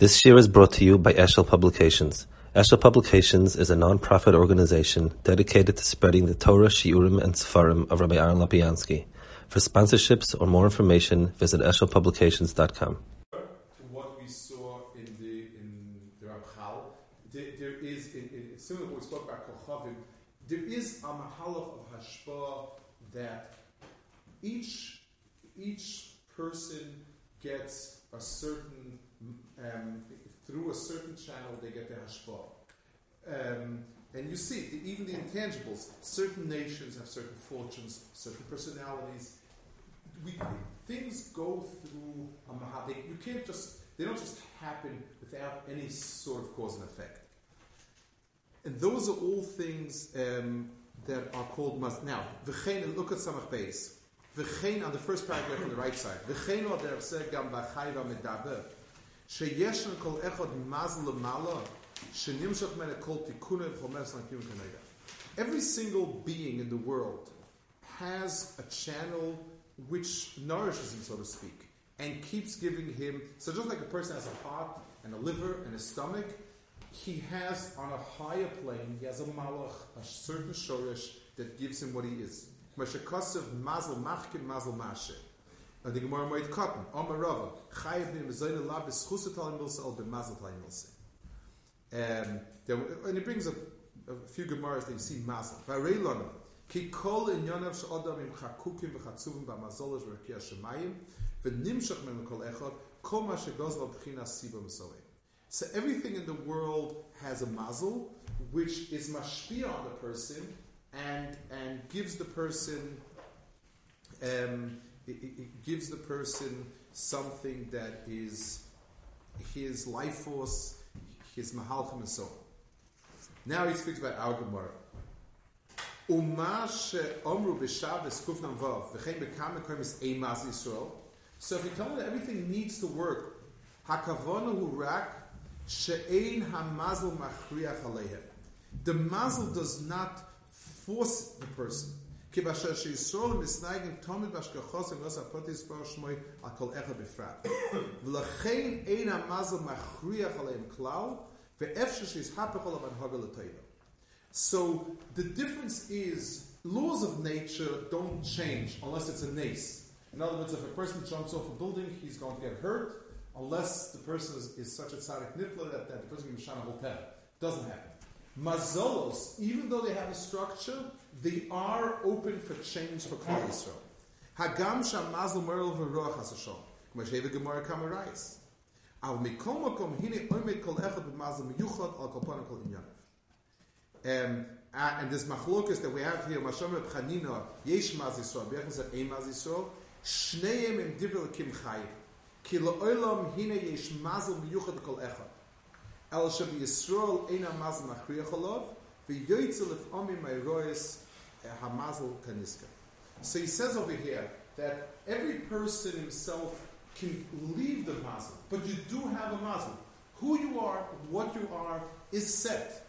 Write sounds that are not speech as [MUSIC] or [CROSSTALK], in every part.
This year is brought to you by Eshel Publications. Eshel Publications is a non-profit organization dedicated to spreading the Torah, Shiurim, and Sefarim of Rabbi Aaron Lapiansky. For sponsorships or more information, visit eshelpublications.com. To what we saw in the in the Ramchal, there, there is in, in, similar to what we spoke about Kochavim, there is a mahalach of hashpah that each each person gets a certain um, through a certain channel they get the hashpah. Um, and you see, the, even the intangibles, certain nations have certain fortunes, certain personalities. We, things go through a mahal. You can't just, they don't just happen without any sort of cause and effect. And those are all things um, that are called mas. Now, v'chein, look at Samach Beis. V'chein on the first paragraph on the right side. V'chein od der gam medaber kol kol tikune chomes kanega. Every single being in the world has a channel which nourishes him, so to speak, and keeps giving him. So just like a person has a heart and a liver and a stomach, he has on a higher plane, he has a malach, a certain shorish that gives him what he is. Mashakasav mazal machkin mazal masheh. And the Gemara might cotton. Omar Rava. Chayiv bin Mezoyne La B'schusa Talim Milsa El B'mazel Talim Milsa. And he brings a, a few Gemaras that you see Mazel. V'arei. Ki kol im chakukim shemayim v'nimshach men kol echad b'china siba. So everything in the world has a mazel, which is mashpia on the person and and gives the person um, it, it, gives the person something that is his life force, his mahalchim, and so on. Now he speaks about our Gemara. So if you tell me that everything needs to work, The mazel does not force the person. Kibasher Potis Bar Shmoy Befrat. Hagel. So the difference is laws of nature don't change unless it's a nace. In other words, if a person jumps off a building, he's going to get hurt unless the person is, is such a tzaddik nifla that, that the person can be shana hotel. Doesn't happen. Mazolos, even though they have a structure, they are open for change for Klal Yisrael. Hagam sham mazel merel v'roach hasashon. K'ma sheva gemara kamarais. Al mikol makom hine oimed kol echad b'mazel miyuchot al kol kol inyanav. Um, and this machlokas that we have here, Mashom Reb Chanina, Yesh Maz Yisrael, B'yachim said Ein Maz Yisrael, Shneim im Divrel Kim Chayim. Ki lo'olam hine yesh mazel miyuchot kol echad. El Shabi Yisrael Ein Mazel Machriach Olav, So he says over here that every person himself can leave the mazel, but you do have a mazel. Who you are, what you are, is set.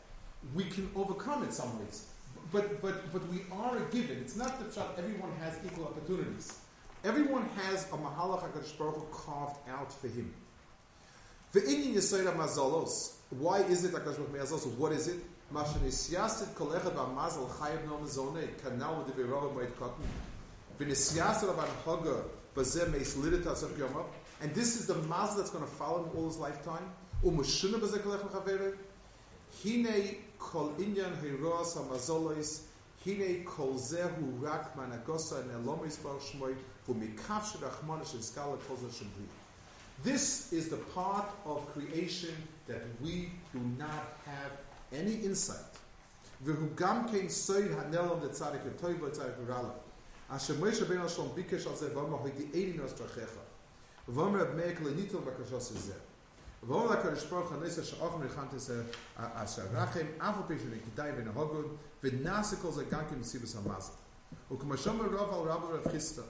We can overcome it some ways, but but but we are a given. It's not that everyone has equal opportunities. Everyone has a mahalach Hakadosh Baruch Hu carved out for him. Why is it Hakadosh Baruch What is it? Mashen isyasit kol echad ba'mazal chayiv no mezone kanal with the virov moed cotton. V'nisyasit of an hoga bazeh meis liditas of yomav. And this is the mazel that's going to follow him all his lifetime. Umushuna chavere. Hine kol ha'mazolois. Hine kol zehu rak managosa and elomis zeh shemri. This is the part of creation that we do not have any insight. והוא גם כן סויד הנלם לצדיק הטוב ולצדיק הרע. אשר מוישה בן השלום ביקש על זה ואומר הוידי איני נוסטרחך. ואומר רב מאיר כלניתו בקשו זה. ואומר לקדוש ברוך הנס אשר אוכל מלחמת זה אשר רחם אף על פי שנקדאי ונהוגוד ונעשה כל זה גם כן מסיבוס המזל. וכמו שאומר רב על רב רב חיסטה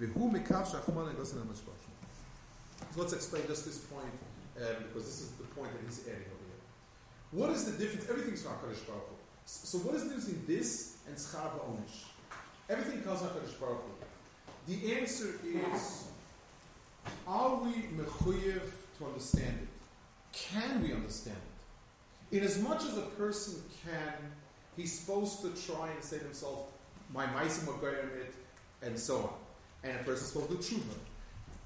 והוא מקו שהחמון נגוסן למשפט. So let's explain just this point um, because this is the point that he's adding over here. what is the difference? Everything's from HaKadosh Baruch Hu. So what is the difference between this and Schar Onish? Everything comes from HaKadosh Baruch Hu. The answer is, are we mechuyev to understand it? can we understand it? In as much as a person can, he's supposed to try and say to himself, my maisim it, and so on. And a person is supposed to tshuva.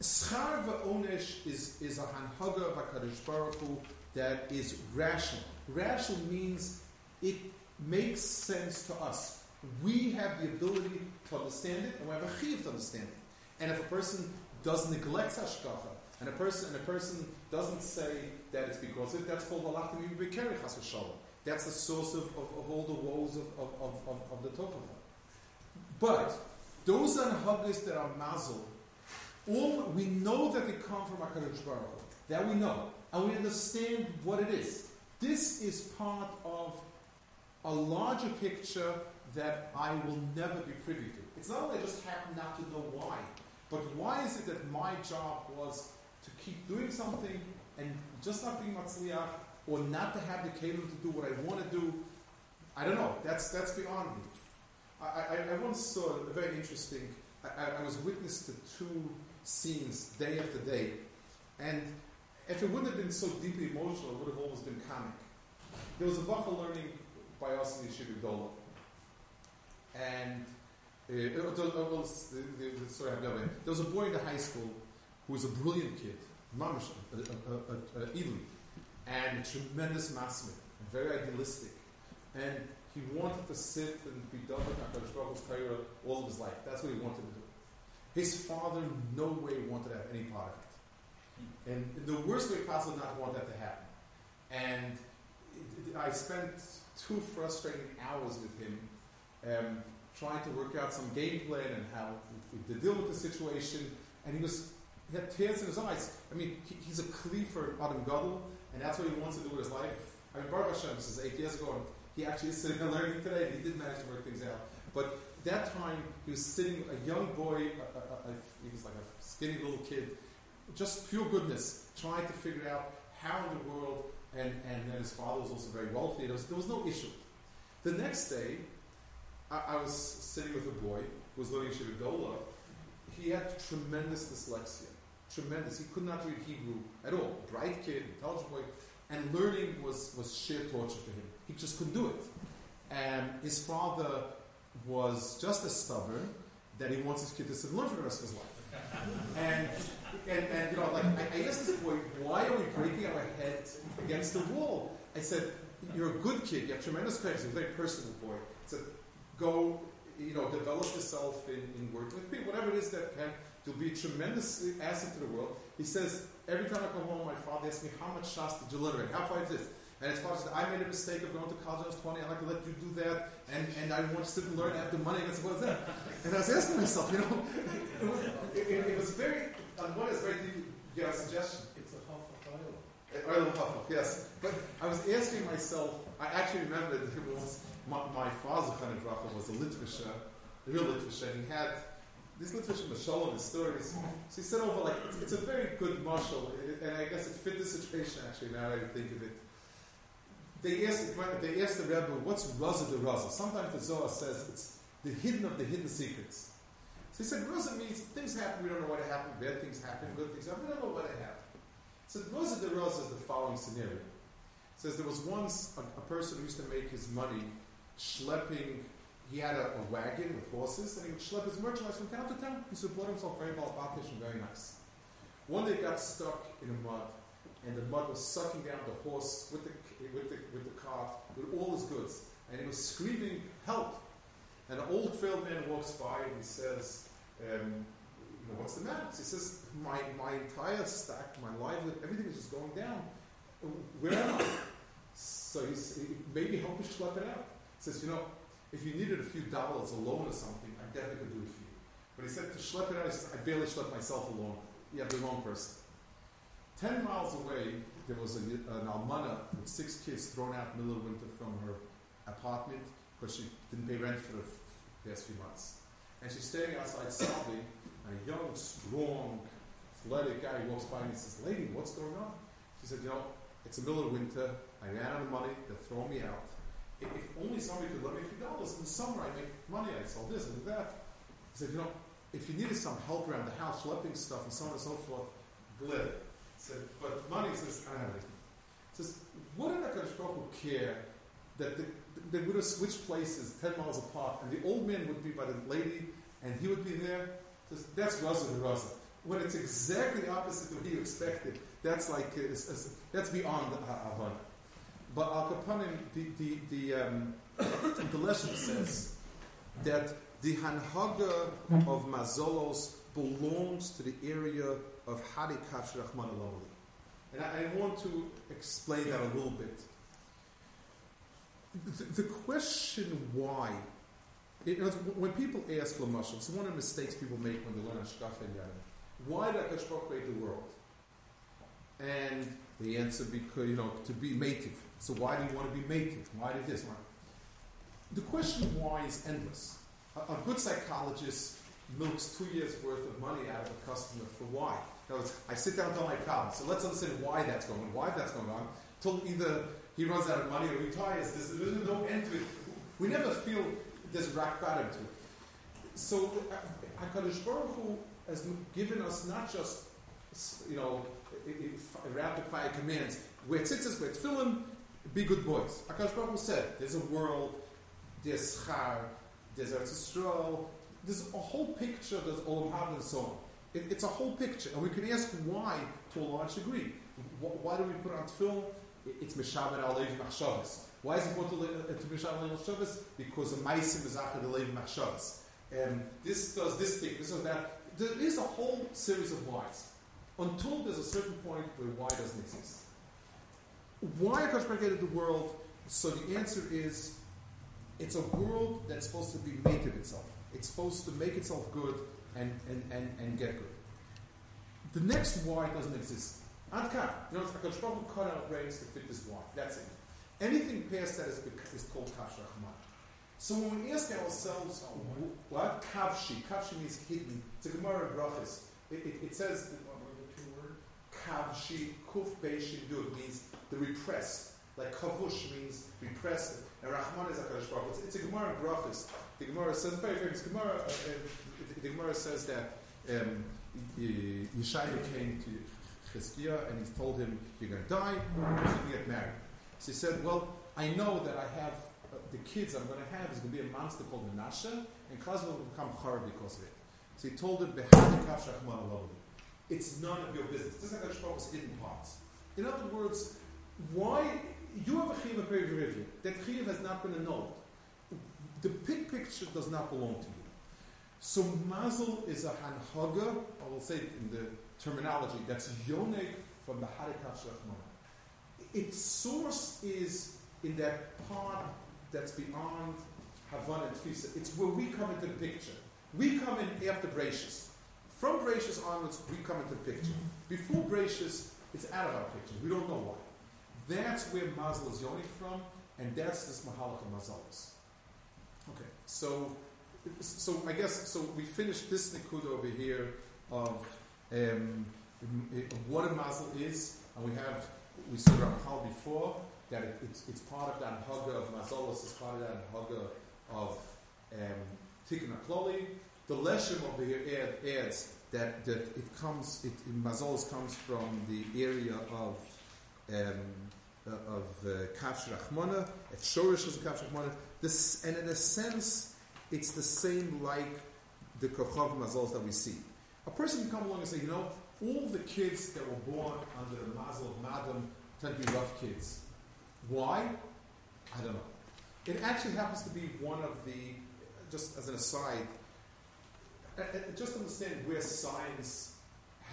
Schar v'onesh is, is a hanhaga of HaKadosh Baruch Hu that is rational. Rational means it makes sense to us. We have the ability to understand it, and we have a chiv to understand it. And if a person does neglect hashgacha, and a person and a person doesn't say that it's because it, that's called Allah That's the source of, of, of, all the woes of, of, of, of the Torah. But those anhagas that are mazel, all we know that they come from HaKadosh Baruch. That we know. And we understand what it is. This is part of a larger picture that I will never be privy to. It's not only I just happen not to know why, but why is it that my job was to keep doing something and just not being matzliach, or not to have the kalim to do what I want to do? I don't know. That's that's beyond me. I, I, I once saw a very interesting. I, I was witness to two scenes day after day, and if it wouldn't have been so deeply emotional, it would have almost been comic. There was a Bacha learning by us in Yeshiva Dola. And uh, it was, it was, there was a boy in the high school who was a brilliant kid, mamish, a, and a tremendous masmid, very idealistic. And he wanted to sit and be done with HaKadosh Baruch all of his life. That's what he wanted to do. His father no way wanted to have any part of it. And the worst way possible not want that to happen. And I spent two frustrating hours with him um, trying to work out some game plan and how to deal with the situation. And he was he had tears in his eyes. I mean, he, he's a kli for Adam Gadol, and that's what he wants to do with his life. I mean, Baruch Hashem, this is eight years ago, and he actually is sitting and [LAUGHS] learning today, and he did manage to work things out. But that time, he was sitting, a young boy, a, a, a, he was like a skinny little kid, just pure goodness, trying to figure out how in the world and, and then his father was also very wealthy. There was, there was no issue. The next day, I, I was sitting with a boy who was learning Shivigola. He had tremendous dyslexia. Tremendous. He could not read Hebrew at all. Bright kid, intelligent boy. And learning was, was sheer torture for him. He just couldn't do it. And his father was just as stubborn that he wants his kid to sit and learn for the rest of his life. And and, and you know, like I, I asked this boy, why are we breaking our heads against the wall? I said, you're a good kid. You have tremendous credit. He's a very personal boy. Said, go, you know, develop yourself in, in working with people, whatever it is that can. You'll be a tremendous asset to the world. He says, every time I come home, my father asks me, how much shots did you learn? How far is this? And as far as I made a mistake of going to college when I was 20, I'd like to let you do that, and, and I want you to learn after money. And what is that? And I was asking myself, you know, it was, [LAUGHS] it, it, it was very on one is very deep, you have a suggestion? It's a Hafach oil. Oil of yes. But I was asking myself, I actually remember that it was my, my father, Chanev was a a real Litvisha, and he had this Litvisha Mashallah, his stories. So he said oh, over, like, it's, it's a very good marshal, and I guess it fit the situation actually, now that I think of it. They asked, they asked the Rebbe, what's Raza de Raza? Sometimes the Zohar says it's the hidden of the hidden secrets. So he said, Rosa means things happen, we don't know what happened, bad things happen, good things happen, we don't know what happened. So Rosa de Rosa is the following scenario. It says there was once a, a, person who used to make his money schlepping, he had a, a, wagon with horses, and he would schlep his merchandise from town to town. He supported himself very well, and very nice. One day got stuck in the mud, and the mud was sucking down the horse with the, with the, with the cart, with all his goods. And he was screaming, help! And an old trail man walks by and he says, um, you know, what's the matter? He says, my, my entire stack, my livelihood, everything is just going down. Where am I? So he, maybe help me schlep it out. He says, you know, if you needed a few dollars alone or something, I definitely could do it for you. But he said to schlep it out, says, I barely schlep myself alone. You have the wrong person. Ten miles away, there was a, an almana with six kids thrown out in the middle of winter from her apartment because she didn't pay rent for the past few months. And she's standing outside sobbing, and a young, strong, athletic guy walks by and says, Lady, what's going on? She said, You know, it's the middle of winter, I ran out of money, they're throwing me out. If, if only somebody could lend me a few dollars. In the summer, I make money, I sell this and that. He said, You know, if you needed some help around the house, schlepping stuff and so on and so forth, glad. But money, says, I don't anything. says, wouldn't HaKadosh Baruch care that the, they would have switched places 10 miles apart and the old man would be by the lady and he would be there? Says, that's Raza the. When it's exactly opposite of what you expected, that's like, uh, it's, it's, that's beyond Havana. But Al Kapanim, the, the, the, um, [COUGHS] the lesson says that the Hanhaga of Mazolos belongs to the area of Harikash Rahman al And I, I, want to explain that a little bit. The, the question why, it, when people ask Lamashal, it's one of the mistakes people make when they learn Ashkaf and Yad. Why did Akash create the world? And the answer because you know to be native. So why do you want to be native? Why did this? Why? The question why is endless. A, a, good psychologist milks two years worth of money out of a customer for why. Words, I sit down and tell my problem. So let's understand why that's going on. Why that's going on. Till either he runs out of money or retires. There's, there's no end to it. We never feel there's rock bottom to it. So uh, Hakadosh Baruch Hu has given us not just you know rapid fire commands. Wear tzitzis, wear tefillin, be good boys. Akash Baruch Hu said, there's a world, there's char, there's Eretz Yisrael, there's a whole picture, there's Olam Haba and so on. It, it's a whole picture, and we can ask why to a large degree. Why do we put on tefillin? It's Meshaber Alev Machshavas. Why is it important to, to Meshaber Alev Machshavas? Because the Maisim is Achad Alev Machshavas. This does this thing, this does that. There is a whole series of whys until there's a certain point where why doesn't exist. Why Akash created the world? So the answer is it's a world that's supposed to be made of itself. It's supposed to make itself good and, and, and, and get good. The next why doesn't exist. Adka, you know, Akash Baruch cut out reins to fit this why. That's it. Anything past that is, is called Kash Rahman. So when we ask ourselves, what? Kavshi. Kavshi means hidden. It's a Gemara Brachis. It, it, it says, Kavshi, Kuf Beishin Dud means the repressed. Like Kavush means repressed. And Rahman is HaKadosh Baruch it's, it's a Gemara Brachis. The Gemara says, very famous Gemara, uh, uh, the Gemara says that um, Yeshaya came to Chizkiah and he told him, you're going to die, you're going to get married. So he said, well, I know that I have, uh, the kids I'm going to have is going to be a monster called Menashe, and Chazal will become Char because of it. So he told him, it's none of your business. This is like Baruch's hidden parts. In other words, why you have a chiyuv review. That chiyuv has not been annulled. The big picture does not belong to you. So mazel is a hanhaga, I will say in the terminology, that's yonek from the harikav shachmana. Its source is in that part that's beyond Havana and Tfisa. It's where we come into the picture. We come in after Bracious. From Bracious onwards, we come into the picture. Before Bracious, it's out of our picture. We don't know why. That's where Mazel is yoning from, and that's this Mahalach of Mazalis. Okay, so so I guess so we finished this Nikud over here of um, what a Mazel is, and we have we saw Ramchal before that it, it's, it's part of that Haga of Mazalis, it's part of that Haga of um, Tikkun Akloli, the leshem over here add, adds that, that it comes, it, Mazolos comes from the area of um, uh, of uh, Kaf Rachmana, at Shorish is Kaf Rachmana. This, and in a sense, it's the same like the Kochav Mazolos that we see. A person can come along and say, you know, all the kids that were born under the Mazel of Madam tend to be rough kids. Why? I don't know. It actually happens to be one of the, just as an aside, just understand where science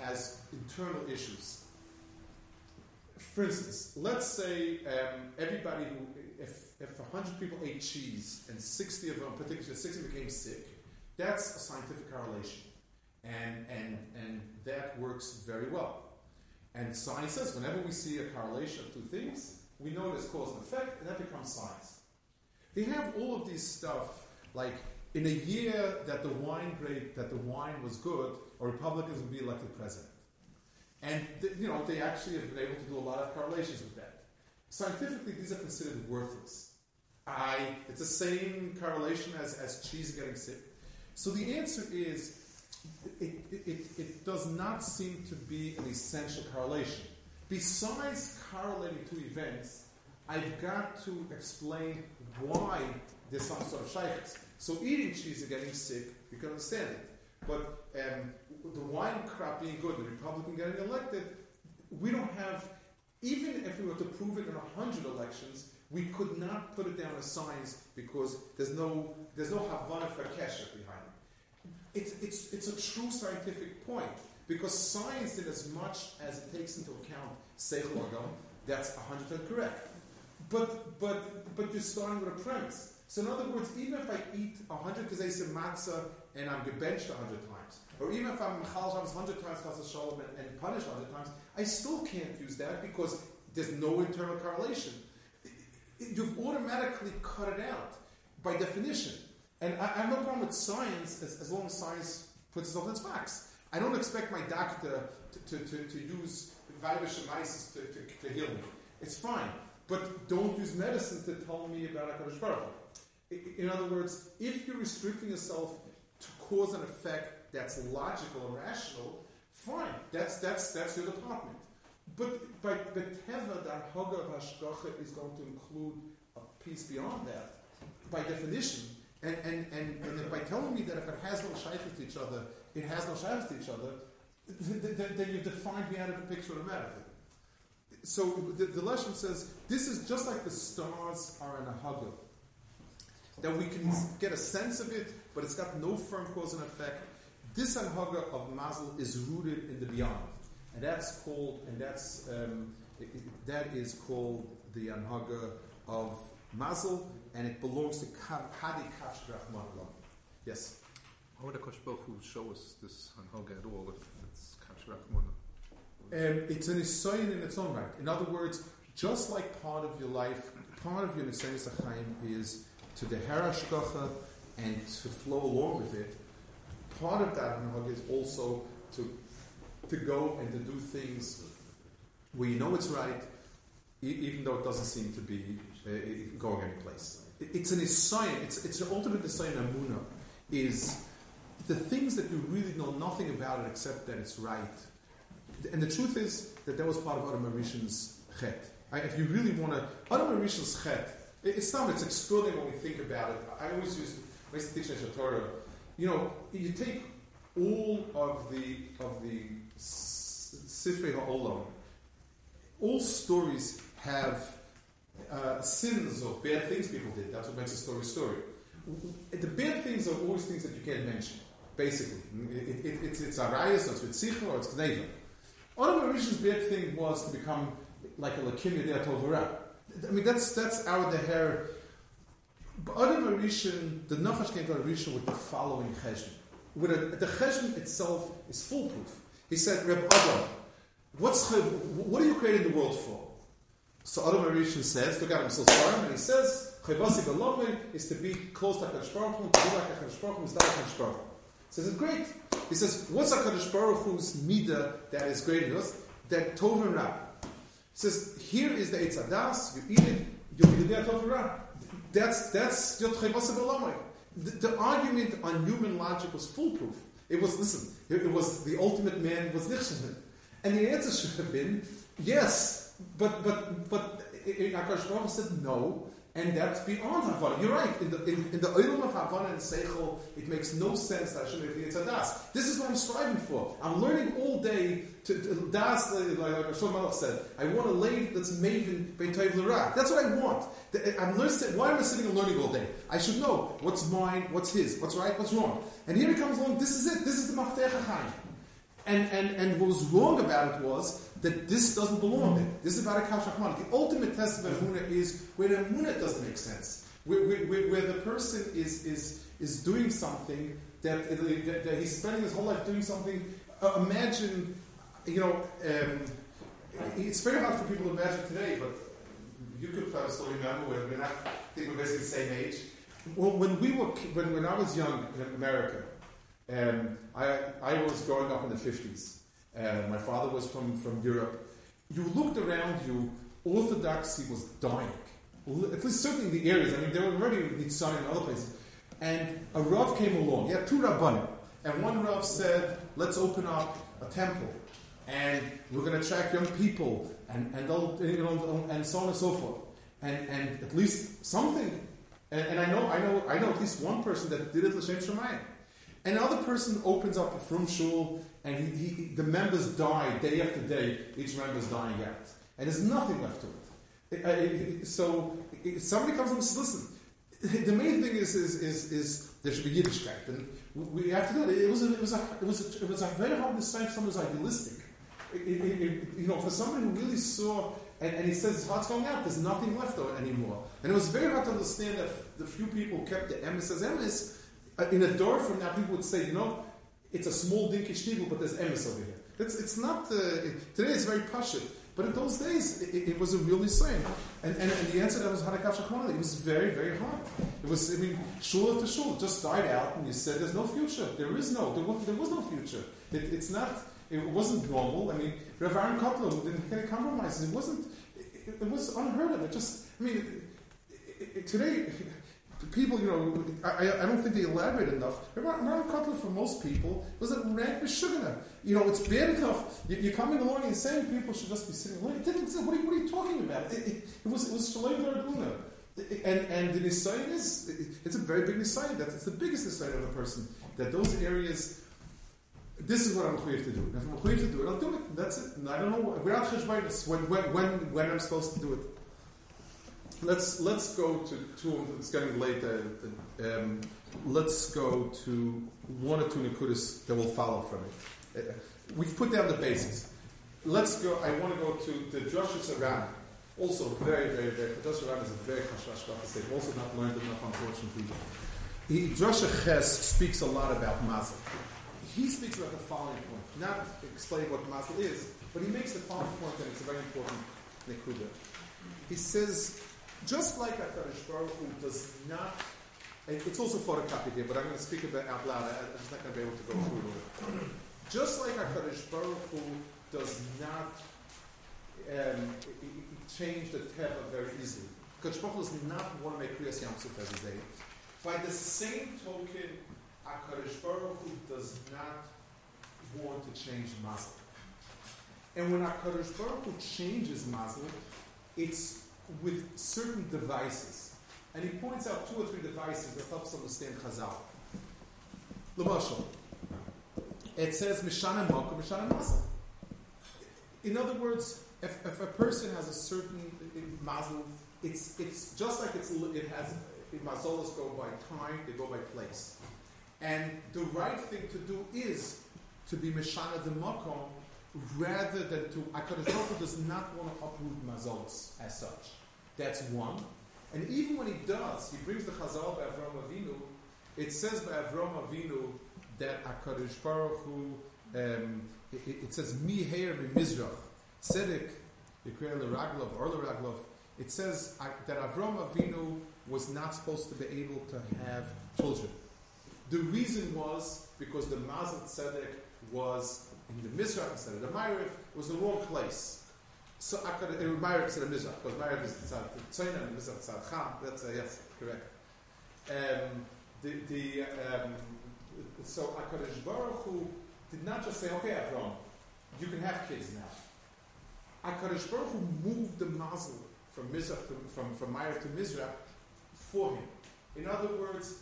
has internal issues. For instance, let's say um, everybody who, if, if 100 people ate cheese and 60 of them, particularly 60 became sick, that's a scientific correlation. And, and, and that works very well. And science says whenever we see a correlation of two things, we know there's cause and effect, and that becomes science. They have all of these stuff like in a year that the wine grape, that the wine was good, a Republicans would be elected president. And th- you know they actually have been able to do a lot of correlations with that. Scientifically, these are considered worthless. I, it's the same correlation as, as cheese getting sick. So the answer is, it, it, it, does not seem to be an essential correlation. besides correlating two events, I've got to explain why there's some sort of shaykhs. So eating cheese and getting sick, you can understand it. But um, the wine crop being good, the Republican getting elected, we don't have, even if we were to prove it in a hundred elections, we could not put it down as science because there's no there's no Havana for kesher behind it. It's, it's, it's a true scientific point because science, in as much as it takes into account seichel adam, that's 100% correct. But but but you're starting with a premise. So in other words, even if I eat 100 kazes of matzah and I'm gebenched 100 times, or even if I'm shabbos 100 times chas shalom and, and punished 100 times, I still can't use that because there's no internal correlation you've automatically cut it out by definition. And I, I have no problem with science as, as long as science puts itself in its box. I don't expect my doctor to, to, to, to use virus to, to, to heal me. It's fine. But don't use medicine to tell me about HaKadosh Baruch In other words, if you're restricting yourself to cause and effect that's logical and rational, fine. That's, that's, that's your department. But by the teva, that haga of hashgacha is going to include a piece beyond that, by definition. And, and, and, and by telling me that if it has no shaykhs to each other, it has no shaykhs to each other, then, you've defined me out of the picture of automatically. So the, the says this is just like the stars are in a hugger. That we can get a sense of it, but it's got no firm cause and effect. This anhaga of mazel is rooted in the beyond and that's called, and that's um, it, it, that is called the anhaga of mazel, and it belongs to Hadi Kafshrach Mahlam. Yes. How would the Kosh show us this anhaga at all if it's Kafshrach um, It's an Isayan in its own right. In other words, just like part of your life, part of your Nisayin Sachayim is to the Harashkacha and to flow along with it. Part of that anhaga is also to to go and to do things where you know it's right, even though it doesn't seem to be uh, going anyplace. It's an Isayan, it's, it's an ultimate Isayan Amuna, is the things that you really know nothing about it except that it's right. And the truth is that that was part of Adam Arishan's chet. Right? If you really want to, Adam Arishan's chet, it's not, it's extraordinary when we think about it. I always use, when I teach Torah, you know, you take all of the, of the Sifrei Ha'olam, all stories have uh, sins or bad things people did. That's what makes a story story. The bad things are always things that you can't mention, basically. It, it, it's, it's Arayas, or it's Ritzicha, or it's Gneva. Adam Arishan's bad thing was to become like a Lakimya de Tovara. I mean, that's, that's our Deher. But Adam Arishan, the Nachash came to Arishan with the following cheshbon. The cheshbon itself is foolproof. He said, Reb Adam, what's what are you creating the world for? So Adam Arishan says, look at him, so sorry, and he says, Chayvasi Galomri is to be close to HaKadosh Baruch Hu, to be like HaKadosh Baruch Hu, is that HaKadosh Baruch Hu. He says, great. He says, what's HaKadosh Baruch Hu's midah that is great in us? That Tov and Ra. He says, here is the Eitz Adas, you eat it, you'll the Tov and Ra. That's, that's your Chayvasi Galomri. The, the argument on human logic was foolproof. It was, listen, it, was the ultimate man was Nichshman. And the answer should have been, yes, but, but, but Akash Baruch said no, and that's beyond Havana. You're right. In the in, in the of Havana and Seichel, it makes no sense that I should be Tzaddas. This is what I'm striving for. I'm learning all day to, to Das, like Rashon Malach said. I want a lave that's maven Bein Tov L'Ra. That's what I want. I'm listening. Why am I sitting and learning all day? I should know what's mine, what's his, what's right, what's wrong. And here it comes along. This is it. This is the Maftech HaChaim. And, and, and what was wrong about it was that this doesn't belong there. This is about a kashachman. The ultimate test of Emunah is where the Emunah doesn't make sense. Where, where, where, the person is, is, is doing something that, that, that, he's spending his whole life doing something. Uh, imagine, you know, um, it's very hard for people to imagine today, but you could probably still remember when we're not, I think we're basically the same age. Well, when we were, when, when I was young in America, um, I, I was growing up in the 50s. Uh, my father was from, from Europe. You looked around you, orthodoxy was dying. At least certainly in the areas. I mean, there were already Nitzan in other places. And a Rav came along. He had two Rabbanim. And one Rav said, let's open up a temple. And we're going to attract young people. and and you know and so on and so forth, and and at least something. And, and I know I know I know at least one person that did it l'shem shemayim. Another person opens up a frum shul, and he, he, the members die day after day. Each member's dying out, and there's nothing left to it. Uh, it- so somebody comes and says, "Listen, [LAUGHS] the main thing is is is, is there should be Yiddishkeit, and we have to do it." It was a, it was a, it was a, it was a very hard to say if someone was idealistic. You know, for somebody who really saw, and, and he says his heart's going out, there's nothing left of it anymore. And it was very hard to understand that the few people kept the emes. Uh, in a door from now, people would say, you know, it's a small dinky shtiegel, but there's emes over here. It's, it's not, uh, it, today it's very pashut, but in those days, it, it was a real nisayon. And, and, and the answer that was Hanakav Shachmana. It was very, very hard. It was, I mean, shul after shul just died out, and you said there's no future. There is no, there was, there was no future. It, it's not, it wasn't normal. I mean, Rav Aaron Kotler didn't get compromises. It wasn't, it, it was unheard of. It just, I mean, it, [LAUGHS] today, people, you know, I, I- don't think they elaborate enough. Aaron Kotler, for most people, was a rank Meshuggah. You know, it's bad enough. You, you're coming along and saying people should just be sitting. What, are, you- what are you talking about? It, it, it was, it was Shalom Daraguna. And, and the Nisayan is, it's a very big Nisayan. That's, it's the biggest Nisayan of a person. That those areas, this is what I'm clear to do. If I'm clear to do it, I'll do it. That's it. And I don't know, cheshbainis, when, when, when, when I'm supposed to do it. Let's, let's go to two, it's getting late. Uh, um, let's go to one or two Nikudas that will follow from it. Uh, we've put down the basics. Let's go, I want to go to the Joshua Saran. Also very, very, very, Joshua Saran is a very kashrash state. Also not learned enough, unfortunately. He, Joshua Ches speaks a lot about mazel. He speaks about the following point, not explain what mazel is, but he makes the following point, and it's a very important nekuda. He says, just like HaKadosh Baruch Hu does not, it's also photocopied here, but I'm going to speak about it out loud. I'm just not going to be able to go through it. Just like HaKadosh Baruch Hu does not um, change the teva very easily. HaKadosh Baruch Hu does not want to make Kriyas Yam every day. By the same token, HaKadosh Baruch Hu does not want to change mazel. And when HaKadosh Baruch Hu changes mazel, it's with certain devices. And he points out two or three devices that helps understand Chazal. L'mashal, it says Mishana Malka, Mishana Mazel. In other words, if, if a person has a certain uh, mazel, it's, it's just like it's, it has, mazolas go by time, they go by place. And the right thing to do is to be Mishana the Makom rather than to, HaKadosh Baruch does not want to uproot mazolas as such. That's one. And even when he does, he brings the Chazal by Avram Avinu, it says by Avram Avinu that HaKadosh Baruch Hu, um, it, it- says, Mi Heir Mizrach, Tzedek, Yikra L'Raglov, or L'Raglov, it says that Avram Avinu was not supposed to be able to have children. The reason was because the Mazel Tzedek was in the Mizrach instead of the Ma'ariv, was the wrong place. So Akkad, instead of Mizrach, because is Tzad and Mizrach Tzad Cham. That's, yes, correct. Um, the, the, um, so HaKadosh Baruch Hu did not just say, okay, Avram, you can have kids now. HaKadosh Baruch Hu moved the mazel from Mizrach to, from, from Ma'ariv to Mizrach for him. In other words,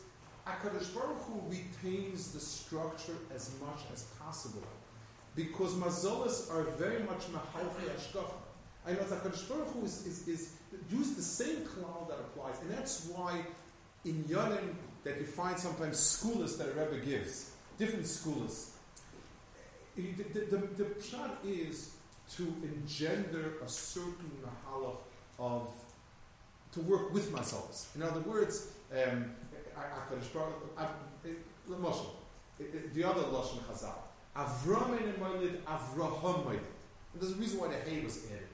HaKadosh Baruch Hu retains the structure as much as possible. Because mazolas are very much mahalchi ashkacha. I know that HaKadosh Baruch Hu is, is, is use the same cloud that applies. And that's why in Yonim that you find sometimes schoolers that a Rebbe gives, different schoolers. The, the, the, the pshat is to engender a certain mahalach of, to work with myself. In other words, um, uh, uh, Moshe, uh, uh, the other Lashon Chazal, Avram and Moilid, Avraham Moilid. And there's a reason why the hay was added.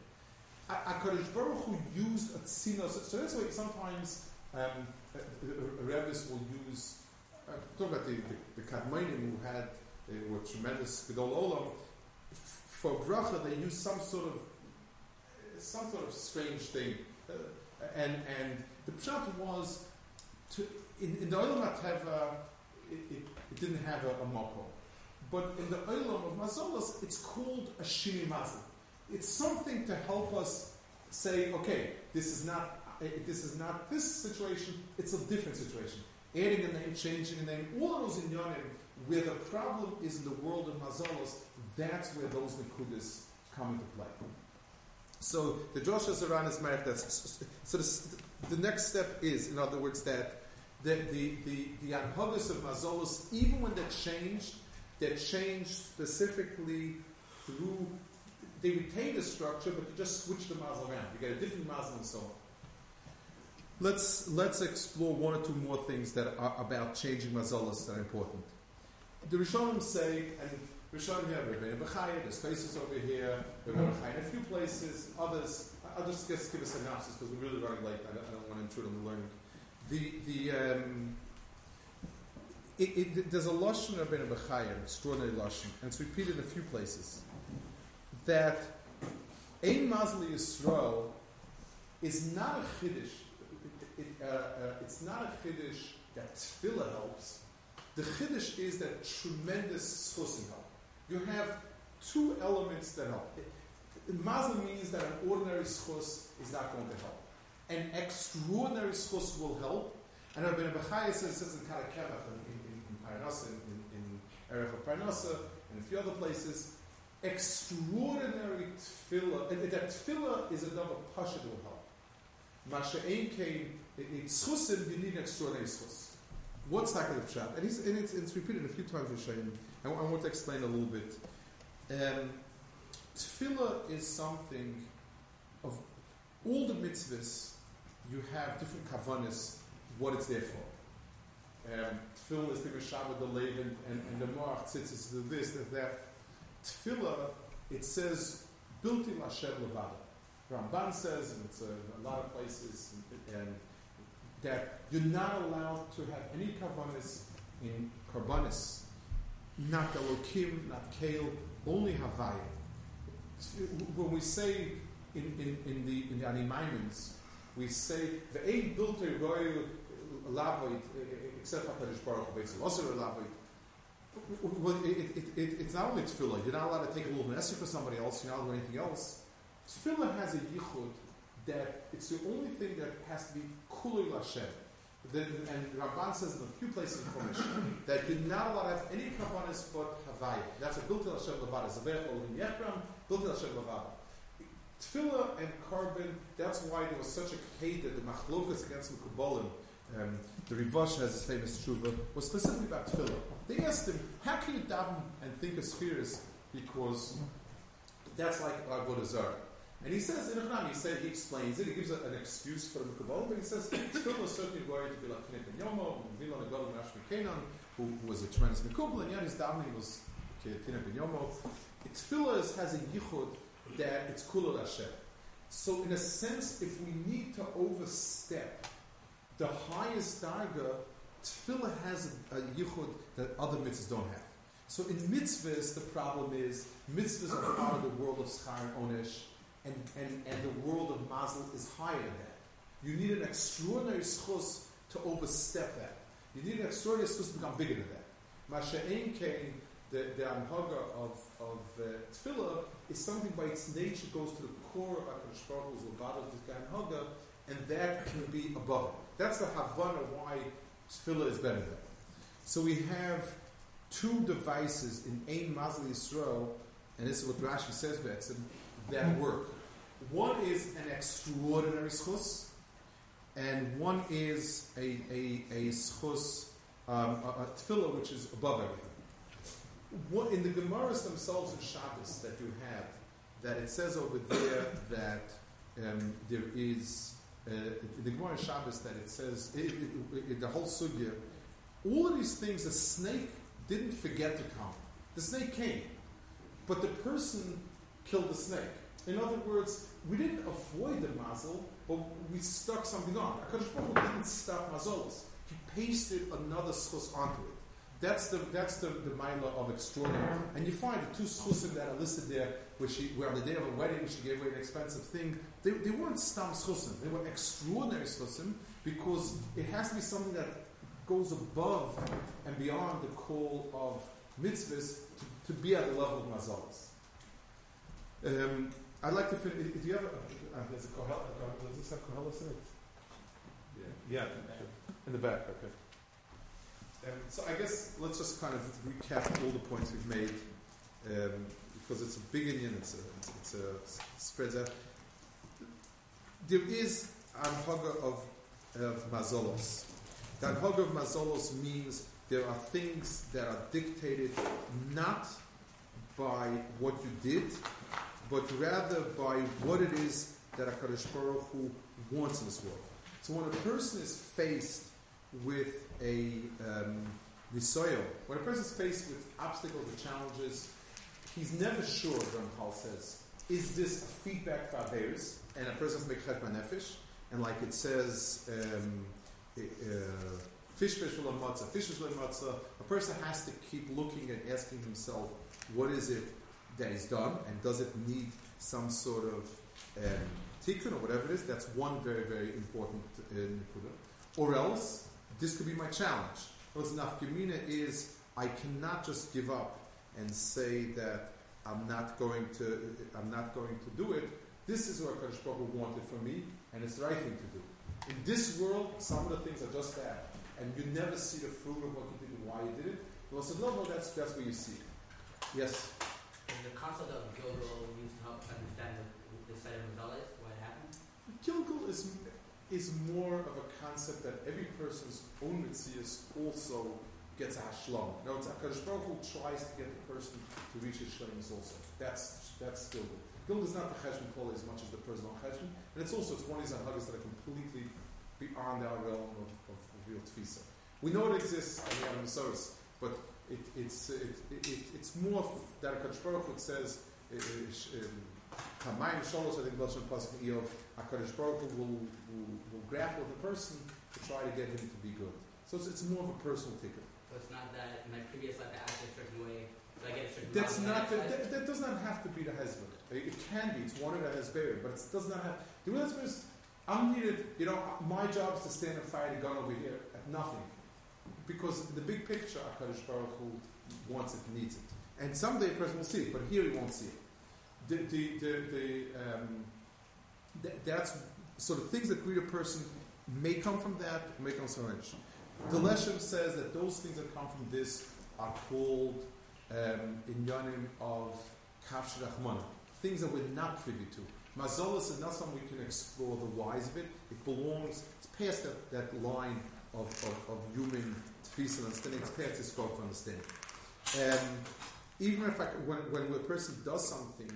HaKadosh Baruch Hu used a so, that's why sometimes um, uh, uh, rabbis will use, uh, talk about the, the, the Kadmonim who had, they were tremendous Gedol Olam, for bracha they use some sort of, some sort of strange thing. Uh, and, and the pshat was, to, in, in the Olam HaTeva, it, it, it didn't have a, a. But in the Olam of Mazolas, it's called a Shini Mazel. It's something to help us say, okay, this is not uh, this is not this situation, it's a different situation. Adding a name, changing a name, all of those in where the problem is in the world of Mazalos, that's where those Nikudis come into play. So the Joshua Zaran is marked that's so the, the next step is, in other words, that the the the, the of Mazolos, even when they're changed, they're changed specifically through they retain the structure, but you just switch the mazel around. You get a different mazel and so on. Let's let's explore one or two more things that are about changing mazalas that are important. The Rishonim say, and Rishonim here, Rebbeinu Bechaya, there's places over here, Rebbeinu Bechaya in a few places, others. I'll just, just give a synopsis because we're really running late. I don't, I don't want to intrude on the learning. The the um, it, it, there's a lashon Rebbeinu Bechaya, an extraordinary lashon, and it's repeated in a few places. That Ein Mazli Yisrael is not a chiddush. It, uh, uh, it's not a chiddush that tefillah helps. The chiddush is that tremendous schusim help. You have two elements that help. Mazel means that an ordinary schus is not going to help. An extraordinary schus will help. And Rabbi Bechaya says, says in Kalakevach, in, in, in in, in and a few other places, extraordinary tefillah, and that tefillah is another pasha that will help. Masha Ein came, in schusim, you need extraordinary schus. What's Taka the Pshat? And, and it's, it's, repeated a few times in Shayim. I, I want to explain a little bit. Um, tefillah is something of all the mitzvahs, you have different kavanas, what it's there for. Um, tefillah is the Shabbat, the Levin, and, and the Marach Tzitzis, the this, the that. Tefillah, it says, built in Hashem Levada. Ramban says, and it's a, a lot of places, and, and that you're not allowed to have any kavanis in karbanis, not elokim, not kale, only havaya. When we say in, in, in the in the animaimens, we say the eight built a royal lavait except for Baruch Hu, also a lavait. Well, it, it, it, it's not only tefillah. You're not allowed to take a little nessi for somebody else. You're not allowed to do anything else. Tefillah has a yichud that it's the only thing that has to be kulei Lashem. and Ramban says in a few places in Chumash that you're not allowed to have any kavanas but havaya. That's a built-in Hashem levada. Zavech olim yechram, built-in Hashem levada. Tefillah and carbon, that's why there was such a hate that the machlokas against Mukubolim, um, the Rivash has his famous tshuva, was specifically about tefillah. They asked him, how can you daven and think of spheres? Because that's like Avodah Zarah. And he says in Echnam, he said he explains it. He gives a, an excuse for the Kabbalah, but he says tefillah is certainly going to be like Knip and Yomo, Vilon and Kenan, who, was a tremendous Mikubal, and yet his davening was Knip and Yomo. Tefillah has a yichud that it's kulal Hashem. So in a sense, if we need to overstep the highest darga, tefillah has a, a yichud that other mitzvahs don't have. So in mitzvahs, the problem is mitzvahs are part of the world of schar and onesh and, and, and the world of Mazel is higher than that. You need an extraordinary schus to overstep that. You need an extraordinary schus to become bigger than that. Masha'en came, the, the anhaga of, of uh, tefillah is something by its nature goes to the core of HaKadosh Baruch Hu's anhaga, and that can be above it. That's the Havana why tefillah is better than. So we have two devices in Ein Mazel Yisrael, and this is what Rashi says, that work. One is an extraordinary schus, and one is a, a, a schus, um, a, a tefillah, which is above everything. What, in the Gemaras themselves in Shabbos that you have, that it says over there that um, there is, Uh, the Gemara Shabbos that it says, it, it, it, the whole sugya, all of these things, the snake didn't forget to come. The snake came. But the person killed the snake. In other words, we didn't avoid the mazel, but we stuck something on. HaKadosh Baruch didn't stop mazolos. He pasted another schus onto it. That's the that's the, the mila of extraordinary. And you find the two schusim that are listed there, where she where on the day of a wedding she gave away an expensive thing. They, they weren't stam schusim. They were extraordinary schusim because it has to be something that goes above and beyond the call of mitzvahs to, to be at the level of mazolos. Um, I'd like to finish. Do you have a, uh, there's a Kohel, uh, does this have Kohelas in it? Yeah. Yeah, in the back, okay. Um, so I guess let's just kind of recap all the points we've made, um, because it's a big Indian, it's a, it's, it's a, it spreads out. There is anhaga of, of mazolos. The anhaga of mazolos means there are things that are dictated not by what you did, but rather by what it is that HaKadosh Baruch Hu wants in this world. So when a person is faced with a um, nisoyo, when a person is faced with obstacles or challenges, he's never sure, Paul says, is this a feedback for others? And a person make cheshbon nefesh, and like it says, um, uh, fish fish matzah, fish matzah. A person has to keep looking and asking himself, what is it that is done, and does it need some sort of um, tikkun or whatever it is? That's one very very important uh, Or else, this could be my challenge. What's nafkamina is I cannot just give up and say that I'm not going to I'm not going to do it. This is what Kadosh Baruch Hu wanted from me, and it's the right thing to do. In this world, some of the things are just that, and you never see the fruit of what you did and why you did it. Well, so no, no, that's that's where you see it. Yes. And the concept of Gilgul used to help understand the, the side of why it happened. Gilgul is is more of a concept that every person's own mitzias also gets a hashlam. No, it's Hakadosh Baruch Hu tries to get the person to reach his shlemus also. That's that's Gilgul. Gilgul is not the cheshbon kol as much as the personal cheshbon, and it's also it's one of these that are completely beyond our realm of, of, of real tfisa. We know it exists in the Masoros, but it, it's it, it, it's more that Hakadosh Baruch Hu says. Eh, eh, Kamayim um, Sholos, I think Lashon Pasuk Eov, HaKadosh Baruch Hu will, will, will grapple with the person to try to get him to be good. So it's, it's more of a personal ticket. So it's not that in my previous life I acted a certain way, so I get certain That's not the, that, that does not have to be the husband. It can be. It's one of the husband, but it does not have. The real husband is I'm needed. You know, my job is to stand and fire the gun over here at nothing, because the big picture, Hakadosh Baruch Hu wants it, needs it, and someday a person will see it, but here he won't see it. The the the, the um, th- that's sort of things that greet a person may come from that, may come from. The Leshem says that those things that come from this are called um, inyanim of kafsh rachmana, things that we're not privy to. Mazolas is not something we can explore the whys of it. It belongs, it's past that, that line of, of, of human tfis and understanding, it's past the scope of understanding. Um, even if I, when, when a person does something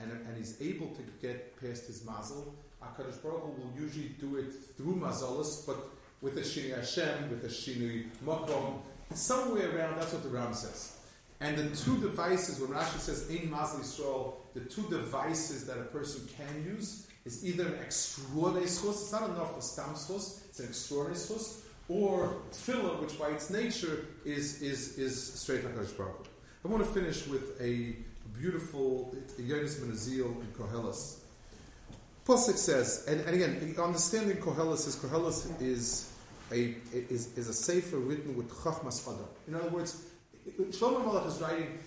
and, and is able to get past his mazel, HaKadosh Baruch Hu will usually do it through mazolas, but with a shini Hashem, with a shini makom, somewhere around, that's what the Ram says. And the two devices, when Rashi says in Mazel Yisrael, the two devices that a person can use is either an extraordinary schus, it's not enough for stam schus, it's an extraordinary schus, or tefillah, which by its nature is, is, is straight HaKadosh Baruch. I want to finish with a beautiful Yonis Menazil in Kohelas. Pasuk says, and, and again, understanding Kohelas is Kohelas is a is, is a sefer written with Chachmas Adam. In other words, Shlomo Melech is writing,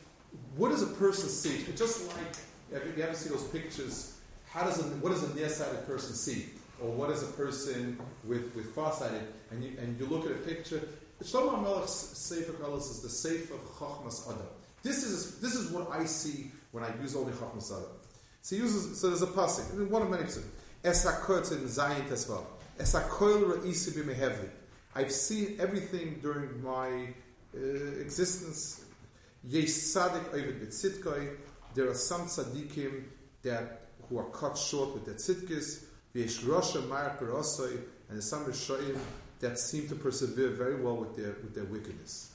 what does a person see? Just like if you ever see those pictures, how does a, what does a nearsighted person see? Or what is a person with, with farsighted? And you, and you look at a picture. Shlomo Melech's Sefer Kohelas is the Sefer of Chachmas Adam. This is this is what I see when I use only Chachmas Adam. So he uses so there's a pasuk, one of many pasuk. Esakot in Zayin Tesvav. Esakol Re'isi B'Mehevli. I've seen everything during my Uh, existence. Yesh Sadik Ovid B'Tzitkoi. There are some tzaddikim that who are cut short with their tzidkis. Yesh Rosha Mar Perosoi, and some Rishoyim that seem to persevere very well with their with their wickedness.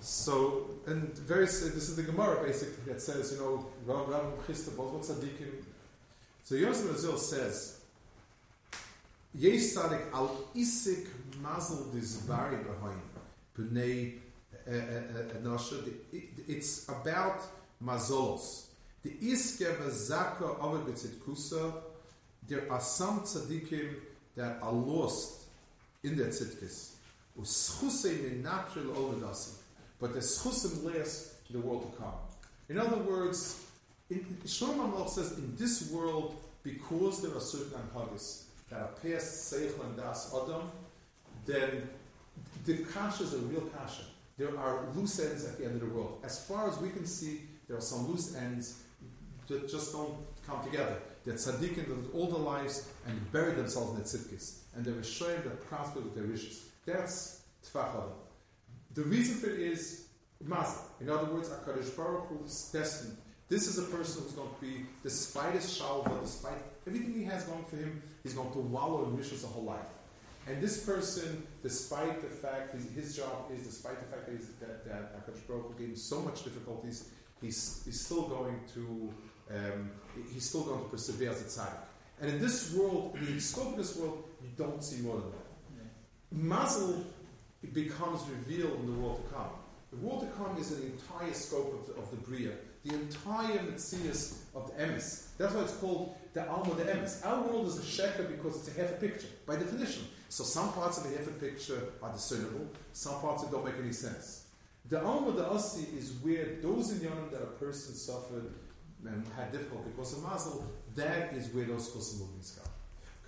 So, and very, uh, this is the Gemara basically that says, you know, Rav Chisda, both tzaddikim. So Yosef Brazil says, Yesh Sadik al Isik Mazel Dizbari Behind B'nei Eh, eh, eh, Enosha. It's about Mazolos. The Iske Ovid B'Tzidkusa, there are some tzaddikim that are lost in their tzidkis. But the schusim last in the world to come. In other words, Shlomo Melech says, in this world, because there are certain anhagas that are past Seichel and Das Adam, then the kasha is a real kasha. There are loose ends at the end of the world. As far as we can see, there are some loose ends that just don't come together. That tzaddikim lived all their lives and buried themselves in the tzidkis. And they're ashamed that prospered with their riches. That's tfach adam. The reason for it is mazel. In other words, HaKadosh Baruch Hu is destined. This is a person who's going to be, despite his shalva, despite everything he has going for him, he's going to wallow in riches the whole life. And this person, despite the fact his, his job is, despite the fact that, he's, that, that HaKadosh Baruch gave him so much difficulties, he's, he's still going to um, he's still going to persevere as a tzaddik. And in this world, in the scope of this world, you don't see more than that. Mazel becomes revealed in the world to come. The world to come is an entire scope of the, of the Bria, the entire Metzias of the Emes. That's why it's called the Alma the Emes. Our world is a sheker because it's a half a picture, by definition. So some parts of the a picture are discernible, some parts that don't make any sense. The Alma the Asi is where those in Yonam that a person suffered and had difficulty because of Mazel, that is where those chosim movements come.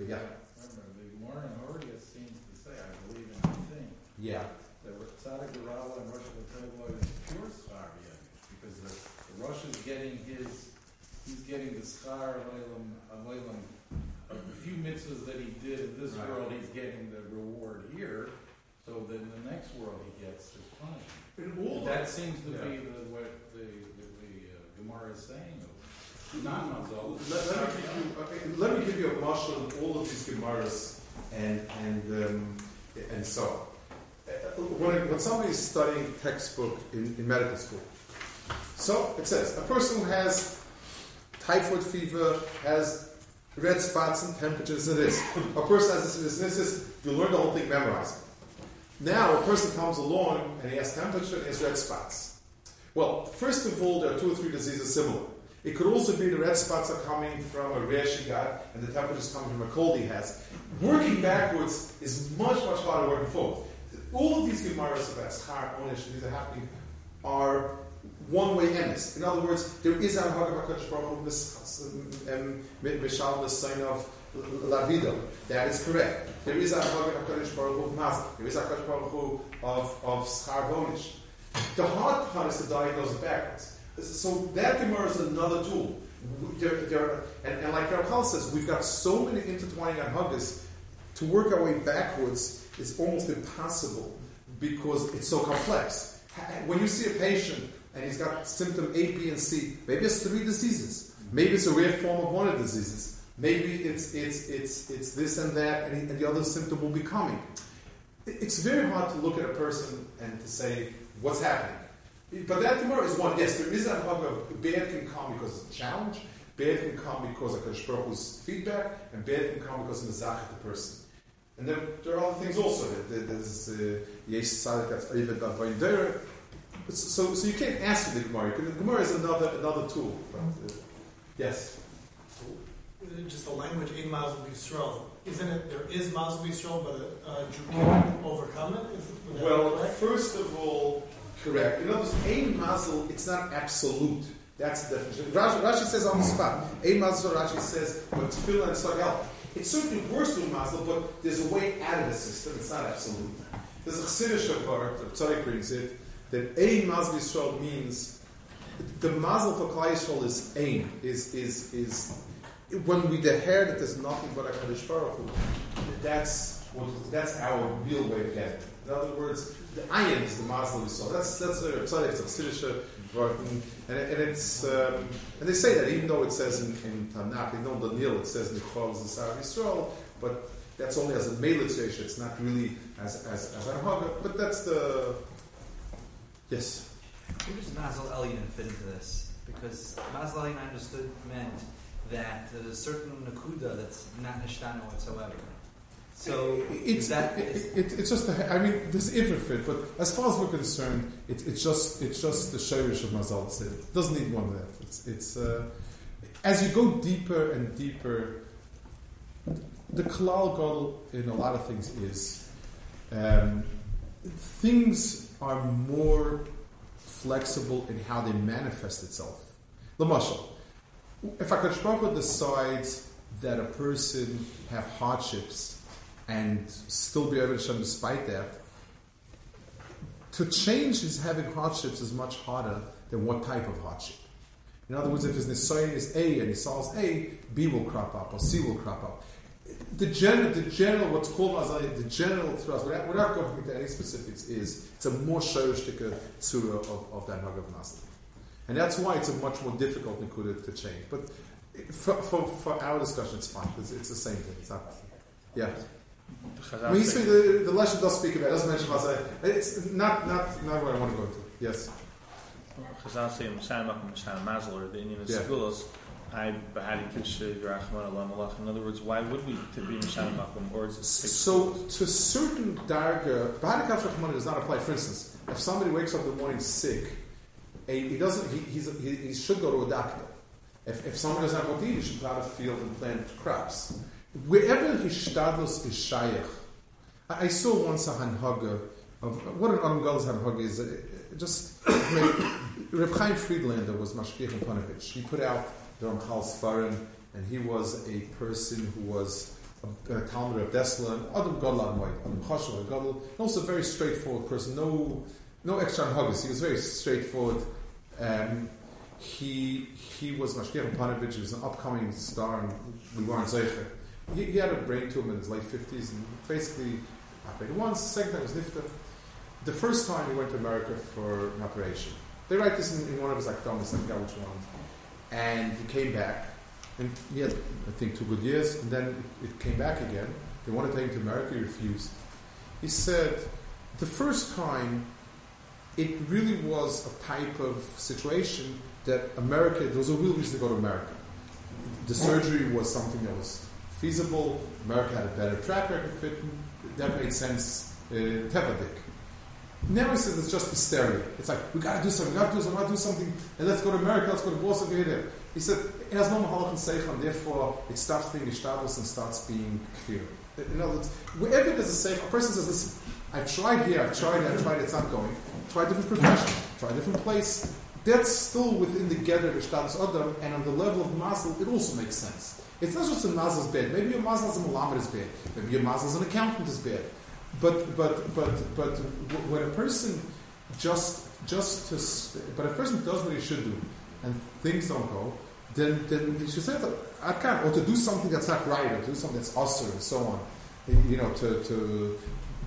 Okay, yeah. Remember, the Gemara in Horayos seems to say, I believe in one thing, Yeah. that with Tzaddik Garala and Rosh Hashanah is pure Yemesh, because the, the Rosh is getting his, he's getting the Alaylam, of the few mitzvahs that he did in this Right. world, he's getting the reward here, so that in the next world he gets his punishment. In all That seems to Yeah. be the, what the, the, the uh, Gemara is saying, not Mazal. Let, let me give you, okay, let me give you a marshal of all of these Gemaras and and um, and so on. Uh, When, when somebody is studying textbook in, in medical school, so it says a person who has typhoid fever has red spots and temperatures and this. A person has this, this, this. You learn the whole thing memorizing. Now a person comes along and he has temperature and he has red spots. Well, first of all, there are two or three diseases similar. It could also be the red spots are coming from a rash he got, and the temperature is coming from a cold he has. Working backwards is much, much harder than working forward. All of these Gemaras about Schar, Onish, these are happening, are one-way emes. In other words, there is a Haggadah HaKadosh Baruch Hu um, Mishal the sign of Lavido. That is correct. There is a Haggadah HaKadosh Baruch Mazda. There is a HaKadosh Baruch of, of Schar. The hard part is to diagnose backwards. So that Gemara is another tool. There, there, and, and like Rav says, we've got so many intertwining anhagas, to work our way backwards is almost impossible because it's so complex. When you see a patient and he's got symptom A, B, and C, maybe it's three diseases. Maybe it's a rare form of one of the diseases. Maybe it's, it's, it's, it's this and that, and, and the other symptom will be coming. It's very hard to look at a person and to say, what's happening? But that Gemara is one. Yes, there is a of bad can come because of a challenge, bad can come because of Baruch feedback, and bad can come because of the the person. And then there are other things also. There- There's uh, yes, tzaddik that's even avodah. So, so you can't ask for the Gemara. because The Gemara is another another tool. Uh, yes. Just the language in Mazel Yisrael. Isn't it, there is Mazel Yisrael, but a, a Jew can overcome it? Is, would that be Well, first of all, correct. In other words, a mazel, it's not absolute. That's the definition. Rashi, Rashi says on the spot. A mazel, Rashi says, but tefillah and sargal. It's certainly worse than mazel, but there's a way out of the system. It's not absolute. There's a chassidus shavar, the Tzaddik brings it, that a mazel Yisrael means the mazel for Klal Yisrael is aim, is is is when we declare that there's nothing but a Kadosh Baruch Hu, that's that's our real way of getting. In other words, the ayin is the mazel Yisrael. That's that's a tzaddik, chassidus and, and it's um, and they say that even though it says in, in Tanakh, in Nom Daniel, it says Nichol is the Yisrael, but that's only as a melitration. It's not really as as as a hug. But that's the yes. Where does Mazel Elyon fit into this? Because I understood meant that there's a certain nakuda that's not nishtana whatsoever. So it's that it, it, it's just a, I mean there's if fit, but as far as we're concerned, it, it's just it's just the shirish of Mazal Tzid. It doesn't need one of that. It's it's uh, as you go deeper and deeper. The klal gadol in a lot of things is um, things are more flexible in how they manifest itself. The mashal. If HaKadosh Baruch decides that a person have hardships and still be to Hashem despite that, to change his having hardships is much harder than what type of hardship. In other words, if his nisayon is A and he solves A, B will crop up or C will crop up. The general, the general, what's called azay, the general thrust, without, without going into any specifics, is it's a more shayostika surah of, of that Hagav Nasli. And that's why it's a much more difficult nikuda to change. But for, for, for our discussion, it's fine. It's, it's the same thing. It's not, yeah. I mean, Chazal the, the lesson does speak about it. Doesn't mention Mazay. It's not, not, not what I want to go into. Yes. Chazal say Makom Mishana Mazel or the Indian Yeah. Segulos. I Bahari Kish Rachman Alam Allah. In other words, why would we to be Mishana Makom or is it six So, to certain darga, Bahadikav Shachman does not apply. For instance, if somebody wakes up in the morning sick, he doesn't. He, he's, he, he should go to a doctor. If, if someone doesn't have he should plow the field and plant crops. Wherever his stadlos is shayach, I, I saw once a hanhaga of what an Adam Gal's hanhaga is. eh, Just [COUGHS] [COUGHS] Reb Chaim Friedlander was Mashgiach in Panovich. He put out the Ramchal's Farim, and he was a person who was a, a Talmud of Dessler, and Adam Gadol Moed, Adam Gadol, and also a very straightforward person. No, no extra hanhagas. He was very straightforward. Um, he he was Mashgiach Panovich. He was an upcoming star, and we weren't zeicher. He, he had a brain tumor in his late fifties, and basically operated once. Second time was nifta. The first time he went to America for an operation. They write this in, in one of his academics, I forgot which one. And he came back, and he had, I think, two good years, and then it, came back again. They wanted to take him to America, he refused. He said, the first time, it really was a type of situation that America, there was a real reason to go to America. The surgery was something that was feasible, America had a better track record fit, that made sense, uh, tevadik. He says it's just hysteria. It's like, we gotta do something, we gotta do something, we gotta do something, and let's go to America, let's go to Boston, go there. He said, it has no mahalach and seich, and therefore it stops being gestatus and starts being clear. In other words, wherever there's a seich, a person says, listen, I've tried here, I've tried, I've tried, it's not going. Try a different profession, try a different place. That's still within the gather of status adam, and on the level of mazel, it also makes sense. It's not just a mazel's bad. Maybe your mazel as a malamed is bad. Maybe your mazel as an accountant is bad. But but but but when a person just just to but a person does what he should do and things don't go, then then he should say I can't or to do something that's not right or to do something that's usher and so on. You know to to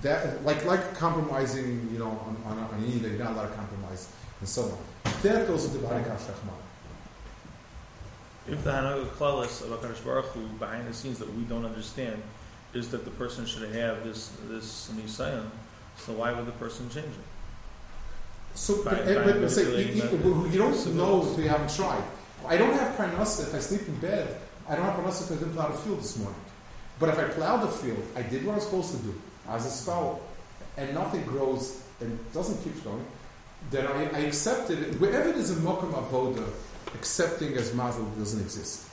that like like compromising you know on on, on Eid, you're not allowed to compromise and so on. That goes into Barikav Shachman. If the Hanaga Klalis of HaKadosh Baruch Hu behind the scenes that we don't understand is that the person should have this this nisayon, so why would the person change it? So, By- but, by but, say, you, you, you don't know if you haven't tried. I don't have parnasa if I sleep in bed. I don't have parnasa if I didn't plow the field this morning. But if I plowed the field, I did what I was supposed to do as a spout, and nothing grows and doesn't keep going, then I, I accepted it. Wherever there's a mokum avoda, accepting as mazel doesn't exist.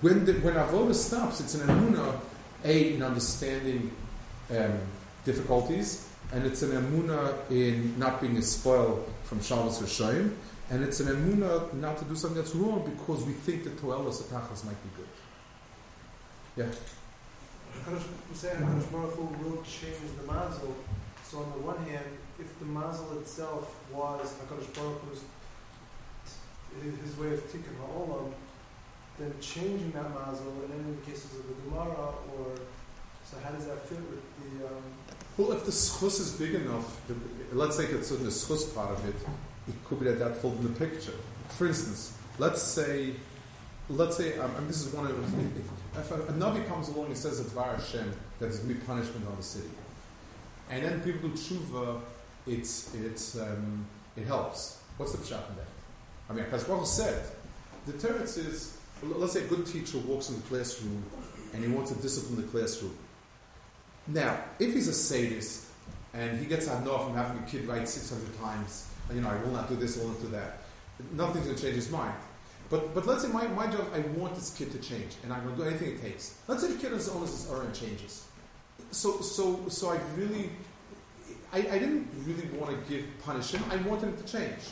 When the, when avoda stops, it's an emuna, a in understanding um, difficulties, and it's an emuna in not being a spoil from Shabbos Rishayim, and it's an emuna not to do something that's wrong because we think that Toelos Atachas might be good. Yeah. HaKadosh, Baruch will change the mazel. So on the one hand, if the mazel itself was HaKadosh Baruch Hu's his way of tikkun ha'olam, then changing that mazel in any of the cases of the Gemara, or so how does that fit with the? Um, Well, if the schus is big enough, the, let's say it's in the schus part of it, it could be that that falls in the picture. For instance, let's say, let's say, um, and this is one of if a, a Navi comes along and says at Dvar Hashem that there's going to be punishment on the city, and then people do tshuva, it's, it's, um, it helps. What's the pshat in that? I mean, as Baruch said, the teretz is, let's say a good teacher walks in the classroom and he wants to discipline the classroom. Now, if he's a sadist and he gets enough from having a kid write 600 times, you know, I will not do this, I will not do that, nothing's going to change his mind. But, but let's say my, my job, I want this kid to change, and I'm going to do anything it takes. Let's say the kid on his own is his error and changes. So, so, so I really, I, I didn't really want to give punish him. I wanted him to change.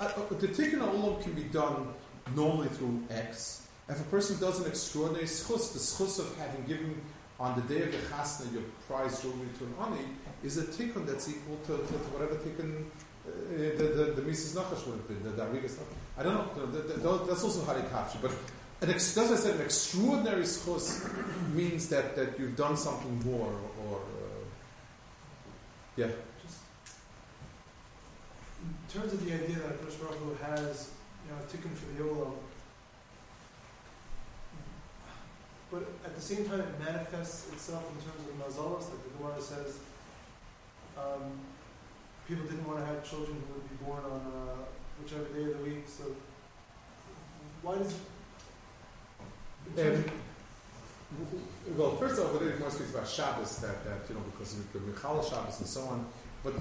I, I, the tikkun olam can be done normally through X. If a person does an extraordinary schus, the schus of having given on the day of the chasna your prize jewelry to an ani is a tikkun that's equal to, to, to whatever tikkun uh, the, the, the Nachash would have been, the Darigas I don't know, the, the, the, that's also capture, but an ex, as I said, an extraordinary schus means that, that you've done something more, or, uh, yeah. Just in terms of the idea that Kodesh Baruch has, you know, a tikkun for the olam, but at the same time it manifests itself in terms of the mazalas, like the Gemara says, um, people didn't want to have children who would be born on uh, whichever day of the week. So why does Um, well, first of all, the more speaks about Shabbos, that, that you know, because of Michal Shabbos and so on. But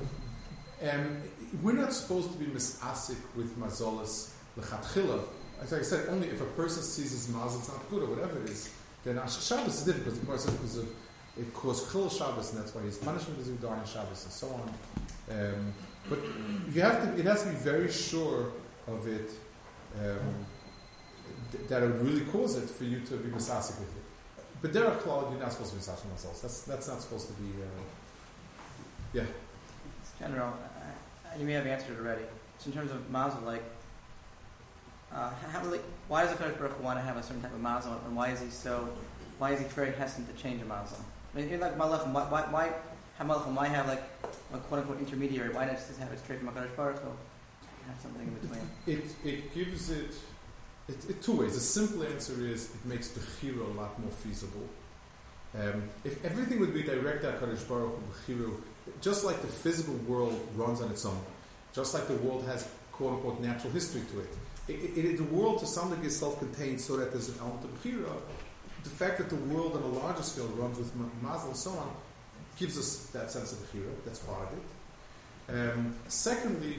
um, we're not supposed to be misasik with mazolas lechatchila. As I said, only if a person sees his mazel, it's not good or whatever it is. Then Shabbos is different because the person because of it caused chil Shabbos, and that's why his punishment is during Shabbos and so on. Um, but you have to, it has to be very sure of it. Um, th- that it would really cause it for you to be misasik with it. But there are cloud, you're not supposed to be misasik yourselves. That's that's not supposed to be. Uh, yeah. General. You may have answered it already. So in terms of mazel, like, uh, how, why does the Kodesh Baruch Hu want to have a certain type of mazel, and why is he so? Why is he very hesitant to change a mazel? I mean, like malachim, why, why, why have malachim? Why have like a quote unquote intermediary? Why not just have it straight from Hakadosh Baruch Hu? Have something in between. It it gives it, it, it two ways. The simple answer is it makes the chiro a lot more feasible. Um, if everything would be direct at Kadosh Baruch Hu, just like the physical world runs on its own, just like the world has quote unquote natural history to it, it, it, the world to some degree is self-contained, so that there's an element of B'chira. The fact that the world on a larger scale runs with ma- mazel and so on gives us that sense of B'chira. That's part of it. Um, secondly,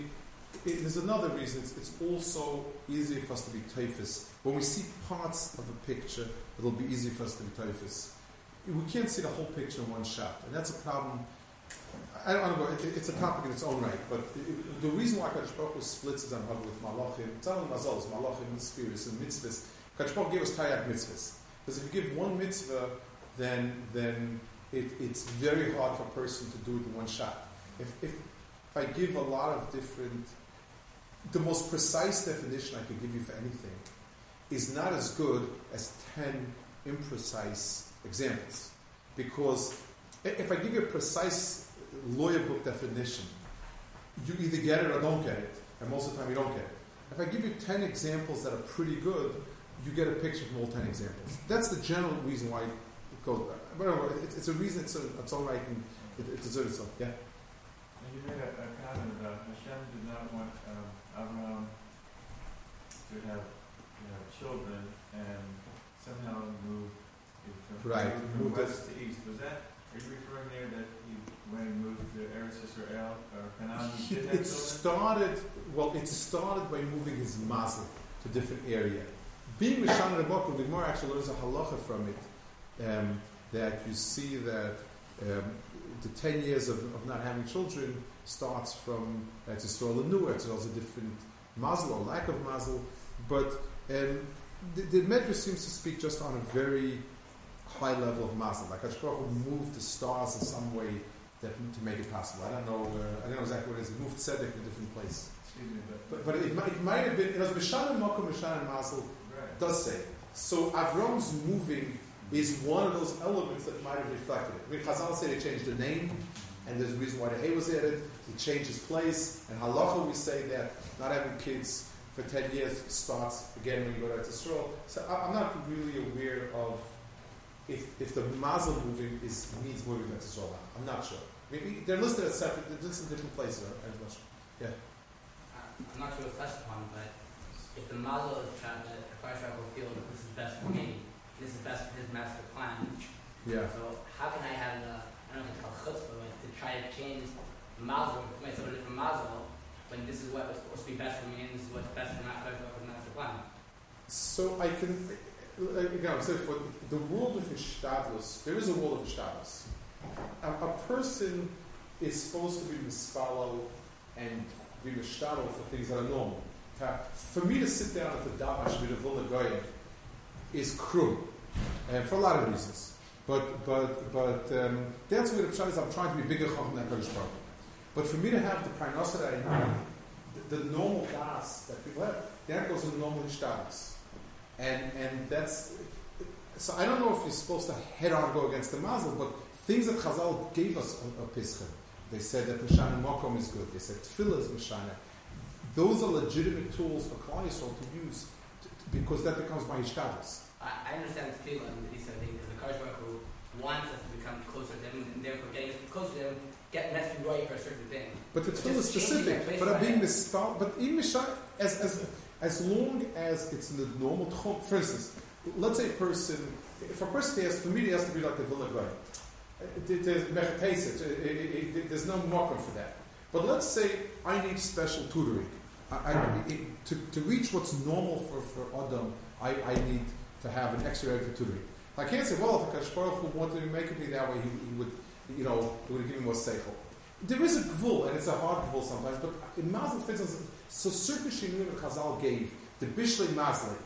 it, there's another reason. It's, it's also easier for us to be typhus. When we see parts of a picture, it'll be easier for us to be typhus. We can't see the whole picture in one shot, and that's a problem. I don't want to go. It, it's a topic in its own right, but it, the reason why Kadosh Baruch Hu splits his Anhag with Malachim, it's not Mazals, Malachim spirits and mitzvahs. Kadosh Baruch Hu gave us Tayyat mitzvahs because if you give one mitzvah, then then it, it's very hard for a person to do it in one shot. If, if if I give a lot of different, the most precise definition I could give you for anything is not as good as 10 imprecise examples. Because if I give you a precise lawyer book definition, you either get it or don't get it, and most of the time you don't get it. If I give you 10 examples that are pretty good, you get a picture from all 10 examples. That's the general reason why it goes back. But anyway, it's, it's a reason it's, a, it's all right and it, it deserves itself. Yeah? And you made a, a comment about Hashem did not want um, Abraham to have you know, children and somehow move from, Right, from moved it- west to east. Was that, are you referring there that he, when he moved to Eretz Yisrael or Canaan, It started, well, it started by moving his mazel to a different area. Being Mishan Rebokah, the Gemara actually learns a halacha from it, um, that you see that um, the 10 years of, of not having children starts from Eretz Yisrael and New Eretz Yisrael is a different mazel or lack of mazel, but um, the, the Medrash seems to speak just on a very high level of mazel, like Hashemah Baruch Hu moved the stars in some way that to make it possible. I don't know. Uh, I don't know exactly what it is. It moved Tzedek to a different place. Me, but, But, but it, might, it might have been. It was Mishan and Mokum, Mishan and right. does say. So Avram's moving is one of those elements that might have reflected it. I mean, Chazal say they changed the name, and there's a reason why the hay was added. He changed his place. And halacha we say that not having kids for ten years starts again when you go to Israel. So I, I'm not really aware of if, if the mazel moving is means moving to Israel. I'm not sure. Maybe they're listed as separate. They're listed in different places. I'm not sure. I'm not sure what's touched upon, but if the mazel is trying to, the Christ will feel that this is best for me, this is best for his master plan. Yeah. So how can I have the, I don't know if it's called chutzpah, but to try to change mazel, myself a different mazel, when this is what was supposed to be best for me and this is what's best for my for master plan. So I can, again, I'm saying for the world of Ishtadlus, there is a world of Ishtadlus. A, a person is supposed to be mispalo and be mishtadl for things that are normal. For me to sit down at the Davash with a Goyim is cruel, and for a lot of reasons. But but but um, that's where the is. I'm trying to be bigger chacham than Kodesh. Hu. But for me to have the parnasa that I need, the, the normal gas that people have, that goes in normal status, and and that's. So I don't know if you're supposed to head on go against the mazel, but things that Chazal gave us a, a pischa. They said that Mishana Mokom is good. They said Tefillah is Mishana. Those are legitimate tools for Klal Yisrael to use because that becomes my ishtadus. I, I understand the feeling and these sort of because the Baruch Hu wants us to become closer to Him and therefore getting us closer to Him, us to be right for a certain thing. But the It's tefillah is specific. But I'm being misspelled. But in Mishai, as, as, as long as it's in the normal tchum, for instance, let's say a person, if a person has, for me, it has to be like the Villa. There's no marker for that. But let's say I need special tutoring. I, I, it, to, to reach what's normal for, for Adam, I, I need to have an extra area for tutoring. I can't say, well, if Akash Baruch Hu wanted to make it be that way, he, he would, you know, he would give me more seichel. There is a gvul, and it's a hard gvul sometimes, but in Mazel fits so certain shinuim that Chazal gave, the Bishlei Mazli,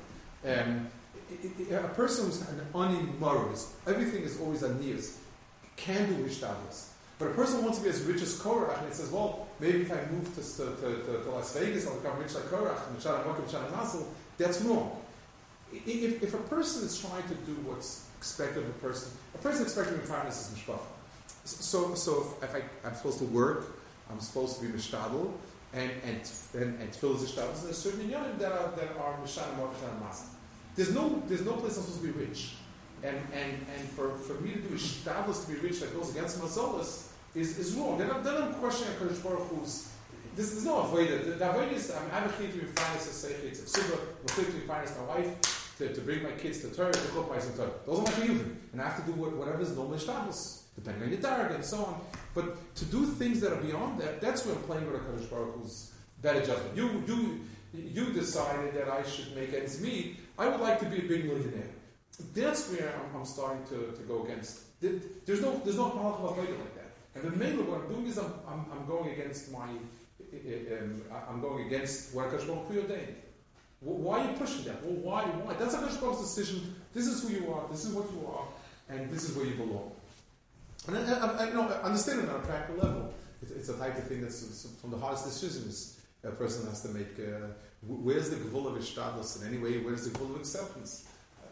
um, a person who's an unimorous, everything is always a nears, can do mishtadlis. But a person wants to be as rich as Korach, and he says, well, maybe if I move to, to, to, to Las Vegas, I'll become rich like Korach, and Mokim, that's wrong. If, if a person is trying to do what's expected of a person, a person expected in finance is mishpacha. So, so if, if I, I'm supposed to work, I'm supposed to be mishtadel, and and and, and fill the shtadel. There's certain yonim that are that are more mishana masa. There's no there's no place I'm supposed to be rich, and and and for, for me to do shtadel to be rich that goes against mazolas is, is wrong. Then I'm, then I'm questioning Hakadosh Baruch Hu's. There's, there's no avodah. The, avodah is I'm advocating to be finance as say it's a suba. I'm to be my wife to, to bring my kids to Torah to cook my son Torah. Those are my chiyuvim, and I have to do what, whatever is normal shtadels depending on your target and so on. But to do things that are beyond that, that's I'm playing with a Kadosh Baruch Hu's better judgment. You, you, you decided that I should make ends meet. I would like to be a big millionaire. That's where I'm, I'm starting to, to go against. There's no, there's no halach of like that. And the main what I'm doing is I'm, I'm, I'm going against my, um, I'm going against what Kadosh Baruch Hu Why are you pushing that? Well, why? Why? That's a Kadosh Baruch's decision. This is who you are. This is what you are, and this is where you belong. And I, I, I, no, I understand it on a practical level. It's, it's a type of thing that's from the hardest decisions a person has to make. Uh, where's the gvul of ishtadlus in any way? Where's the gvul of acceptance?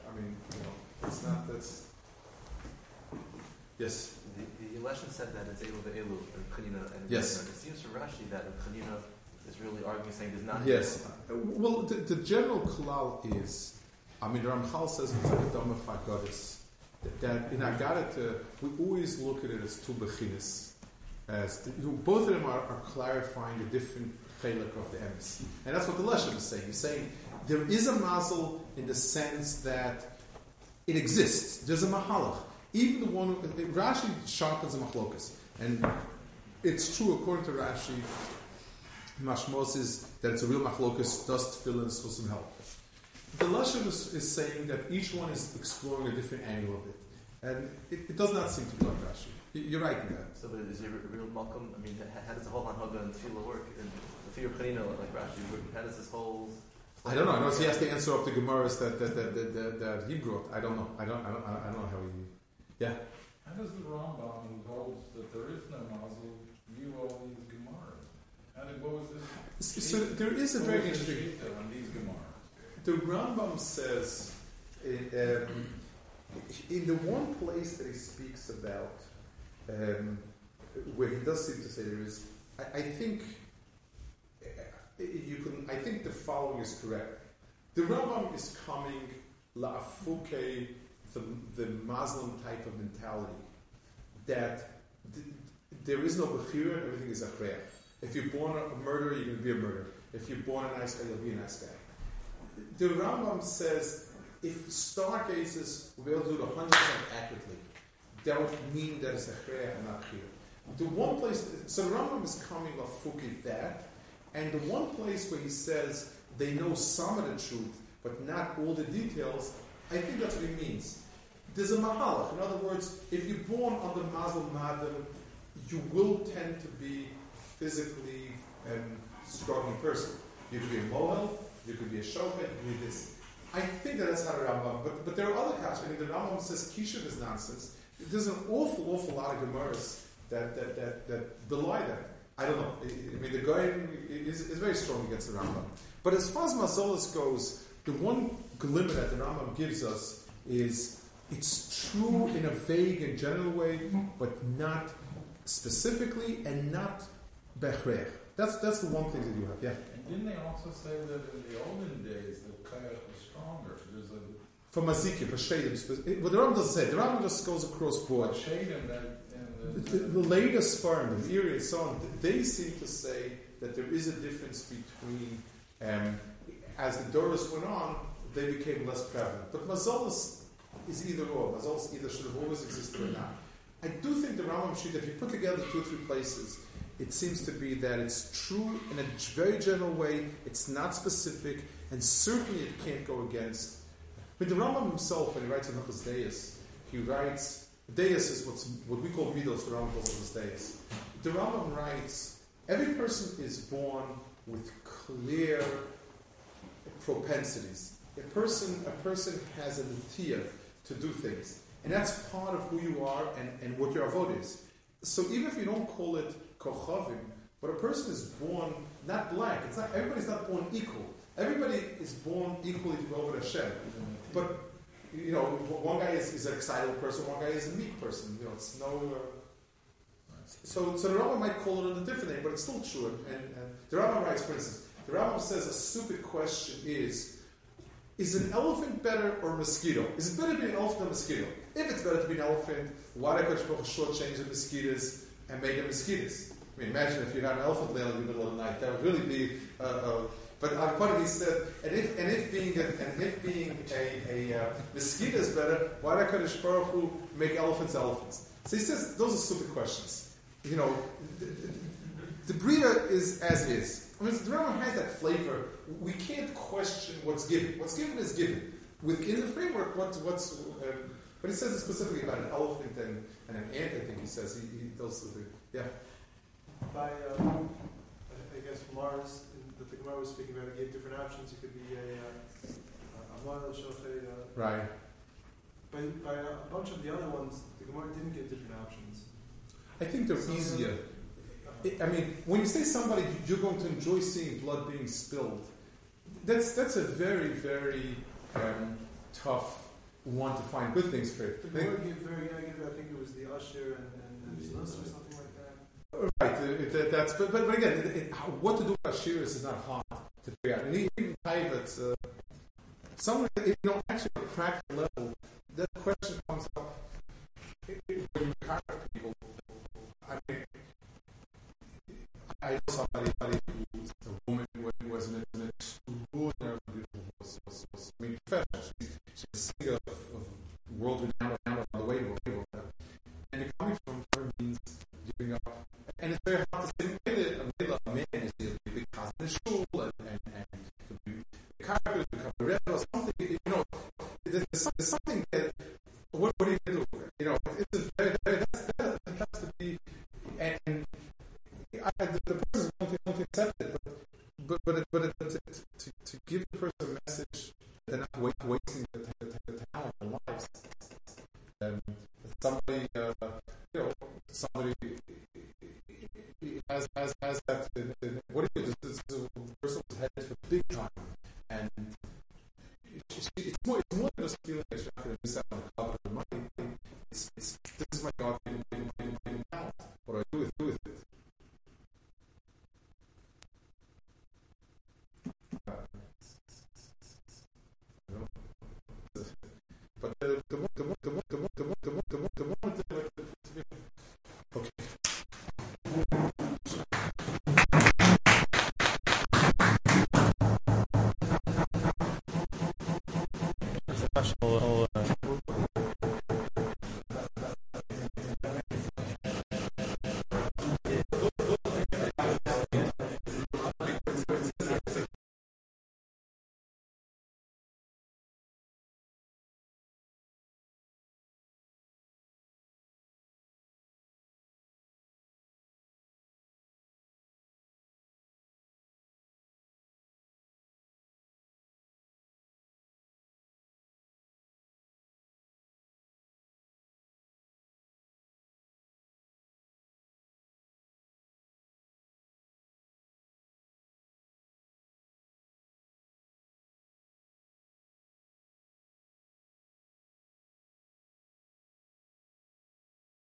I mean, you know, it's not. That's yes. The, the lesson said that it's Elu Be'elu, Reb Chanina and Yes. It seems from Rashi that Chanina is really arguing, saying there's not. Yes. Uh, Well, the, the general klal is, I mean, Ramchal says in Zakadama Fagodis that in Agadat, we always look at it as two bechinis. As both of them are, are clarifying a different chelik of the emes, and that's what the lesson is saying. He's saying there is a mazel in the sense that it exists. There's a mahalach. Even the one Rashi sharpens a machlokas, and it's true according to Rashi. Mashmos is that it's a real machlokas, does tefillin for some help. The Lashon is, is saying that each one is exploring a different angle of it. And it, it does not seem to be like Rashi. You're right in that. So, but is it a real Malcolm? I mean, how, how does the whole Hanhaga and Tefillah work? And the fear of Chanina, like Rashi, how does this whole. I don't know. I know he has to answer up the Gemaras that, that, that, that, that, that he brought. I don't know. I don't, I don't, I don't know how he. Yeah. How does the Rambam, who holds that there is no mazel, view all these Gemaras? How did, what was this? So there is a very was the interesting. on these Gemaras? The Rambam says, in, um, in the one place that he speaks about, um, where he does seem to say there is, I, I think uh, you can. I think the following is correct. The Rambam is coming la'afuke, the the Muslim type of mentality that th- there is no bechira and everything is achrei. If you're born a murderer, you're going to be a murderer. If you're born a nice guy, you'll be a nice guy. The Rambam says if stargazers will do it 100% accurately, that would mean that it's a chreya and not chiyah. The one place, so the Rambam is coming off fuki that, and the one place where he says they know some of the truth, but not all the details, I think that's what he means. There's a mahalach. In other words, if you're born under Mazel Ma'adim, you will tend to be physically um, struggling person. You could be a mohel, you could be a shochet, you be this. I think that that's how the Rambam, but, but there are other kashas. I mean, the Rambam says kishuf is nonsense. There's an awful, awful lot of gemaras that, that, that, that belie that. I don't know. I, mean, the guy is, is very strong against the Rambam. But as far as Mazolas goes, the one glimmer that the Rambam gives us is it's true in a vague and general way, but not specifically and not bechrech. That's, that's the one thing that you have, yeah. Didn't they also say that in the olden days the kayak was stronger? There's a For Mazikim, for Shadim. What the Rambam doesn't say, the Rambam just goes across board. shadim The, the, the latest firm, the Ari and so on, they seem to say that there is a difference between, um, as the Doris went on, they became less prevalent. But Mazolas is either or. Mazolas either should have always existed or not. I do think the Rambam Shita, if you put together two or three places, it seems to be that it's true in a very general way, it's not specific, and certainly it can't go against. But the Rambam himself, when he writes in Hilchos Deis, he writes, Deis is what's, what we call Midos, the Rambam calls Hilchos Deis. The Rambam writes, every person is born with clear propensities. A person, a person has a natia to do things. And that's part of who you are and, and what your avod is. So even if you don't call it kochavim, but a person is born not black. It's not everybody's not born equal. Everybody is born equally to go over Hashem. But you know, one guy is, is an excitable person, one guy is a meek person. You know, it's no. Uh, so, so the Rambam might call it a different name, but it's still true. And, and the Rambam writes, for instance, the Rambam says a stupid question is: Is an elephant better or a mosquito? Is it better to be an elephant or a mosquito? If it's better to be an elephant, why did Kodesh Baruch Hu shortchange the mosquitoes and make them mosquitoes? I mean, imagine if you had an elephant laying in the middle of the night. That would really be. Uh, uh, but part of he said, and if and if being a, and if being a, a uh, mosquito is better, why did Kodesh Baruch Hu make elephants elephants? So he says those are stupid questions. You know, the, the, the is as is. I mean, the Rambam has that flavor. We can't question what's given. What's given is given. Within the framework, what, what's. Uh, but he says specifically about an elephant and, and an ant, I think he says. He, he those are the. Yeah. By, um, I I guess Mars, that the Gemara was speaking about, it gave different options. It could be a, uh, a moil shofet. Uh, Right. by, by a bunch of the other ones, the Gemara didn't give different options. I think they're So- easier. I- I mean, when you say somebody you're going to enjoy seeing blood being spilled, that's that's a very very um, tough one to find good things for. The Gemara gave very negative. I think it was the Usher and, and, and Slus or something like that. Right, it- it- that's but, but, but again, it, what to do about Shiras is not hard to figure out. And even private, uh, someone you know actually on a practical level, that question comes up when you encounter people. I mean, I know somebody, somebody who's a woman who was an, an extraordinarily beautiful voice. I mean, professional. She's, she's a singer of, of world renowned on the way, way, way. And coming from her means giving up and it's very hard to say, maybe, middle a man is either big of the shul and, and, and the carpet, the carpet, or something, you know, there's, there's something that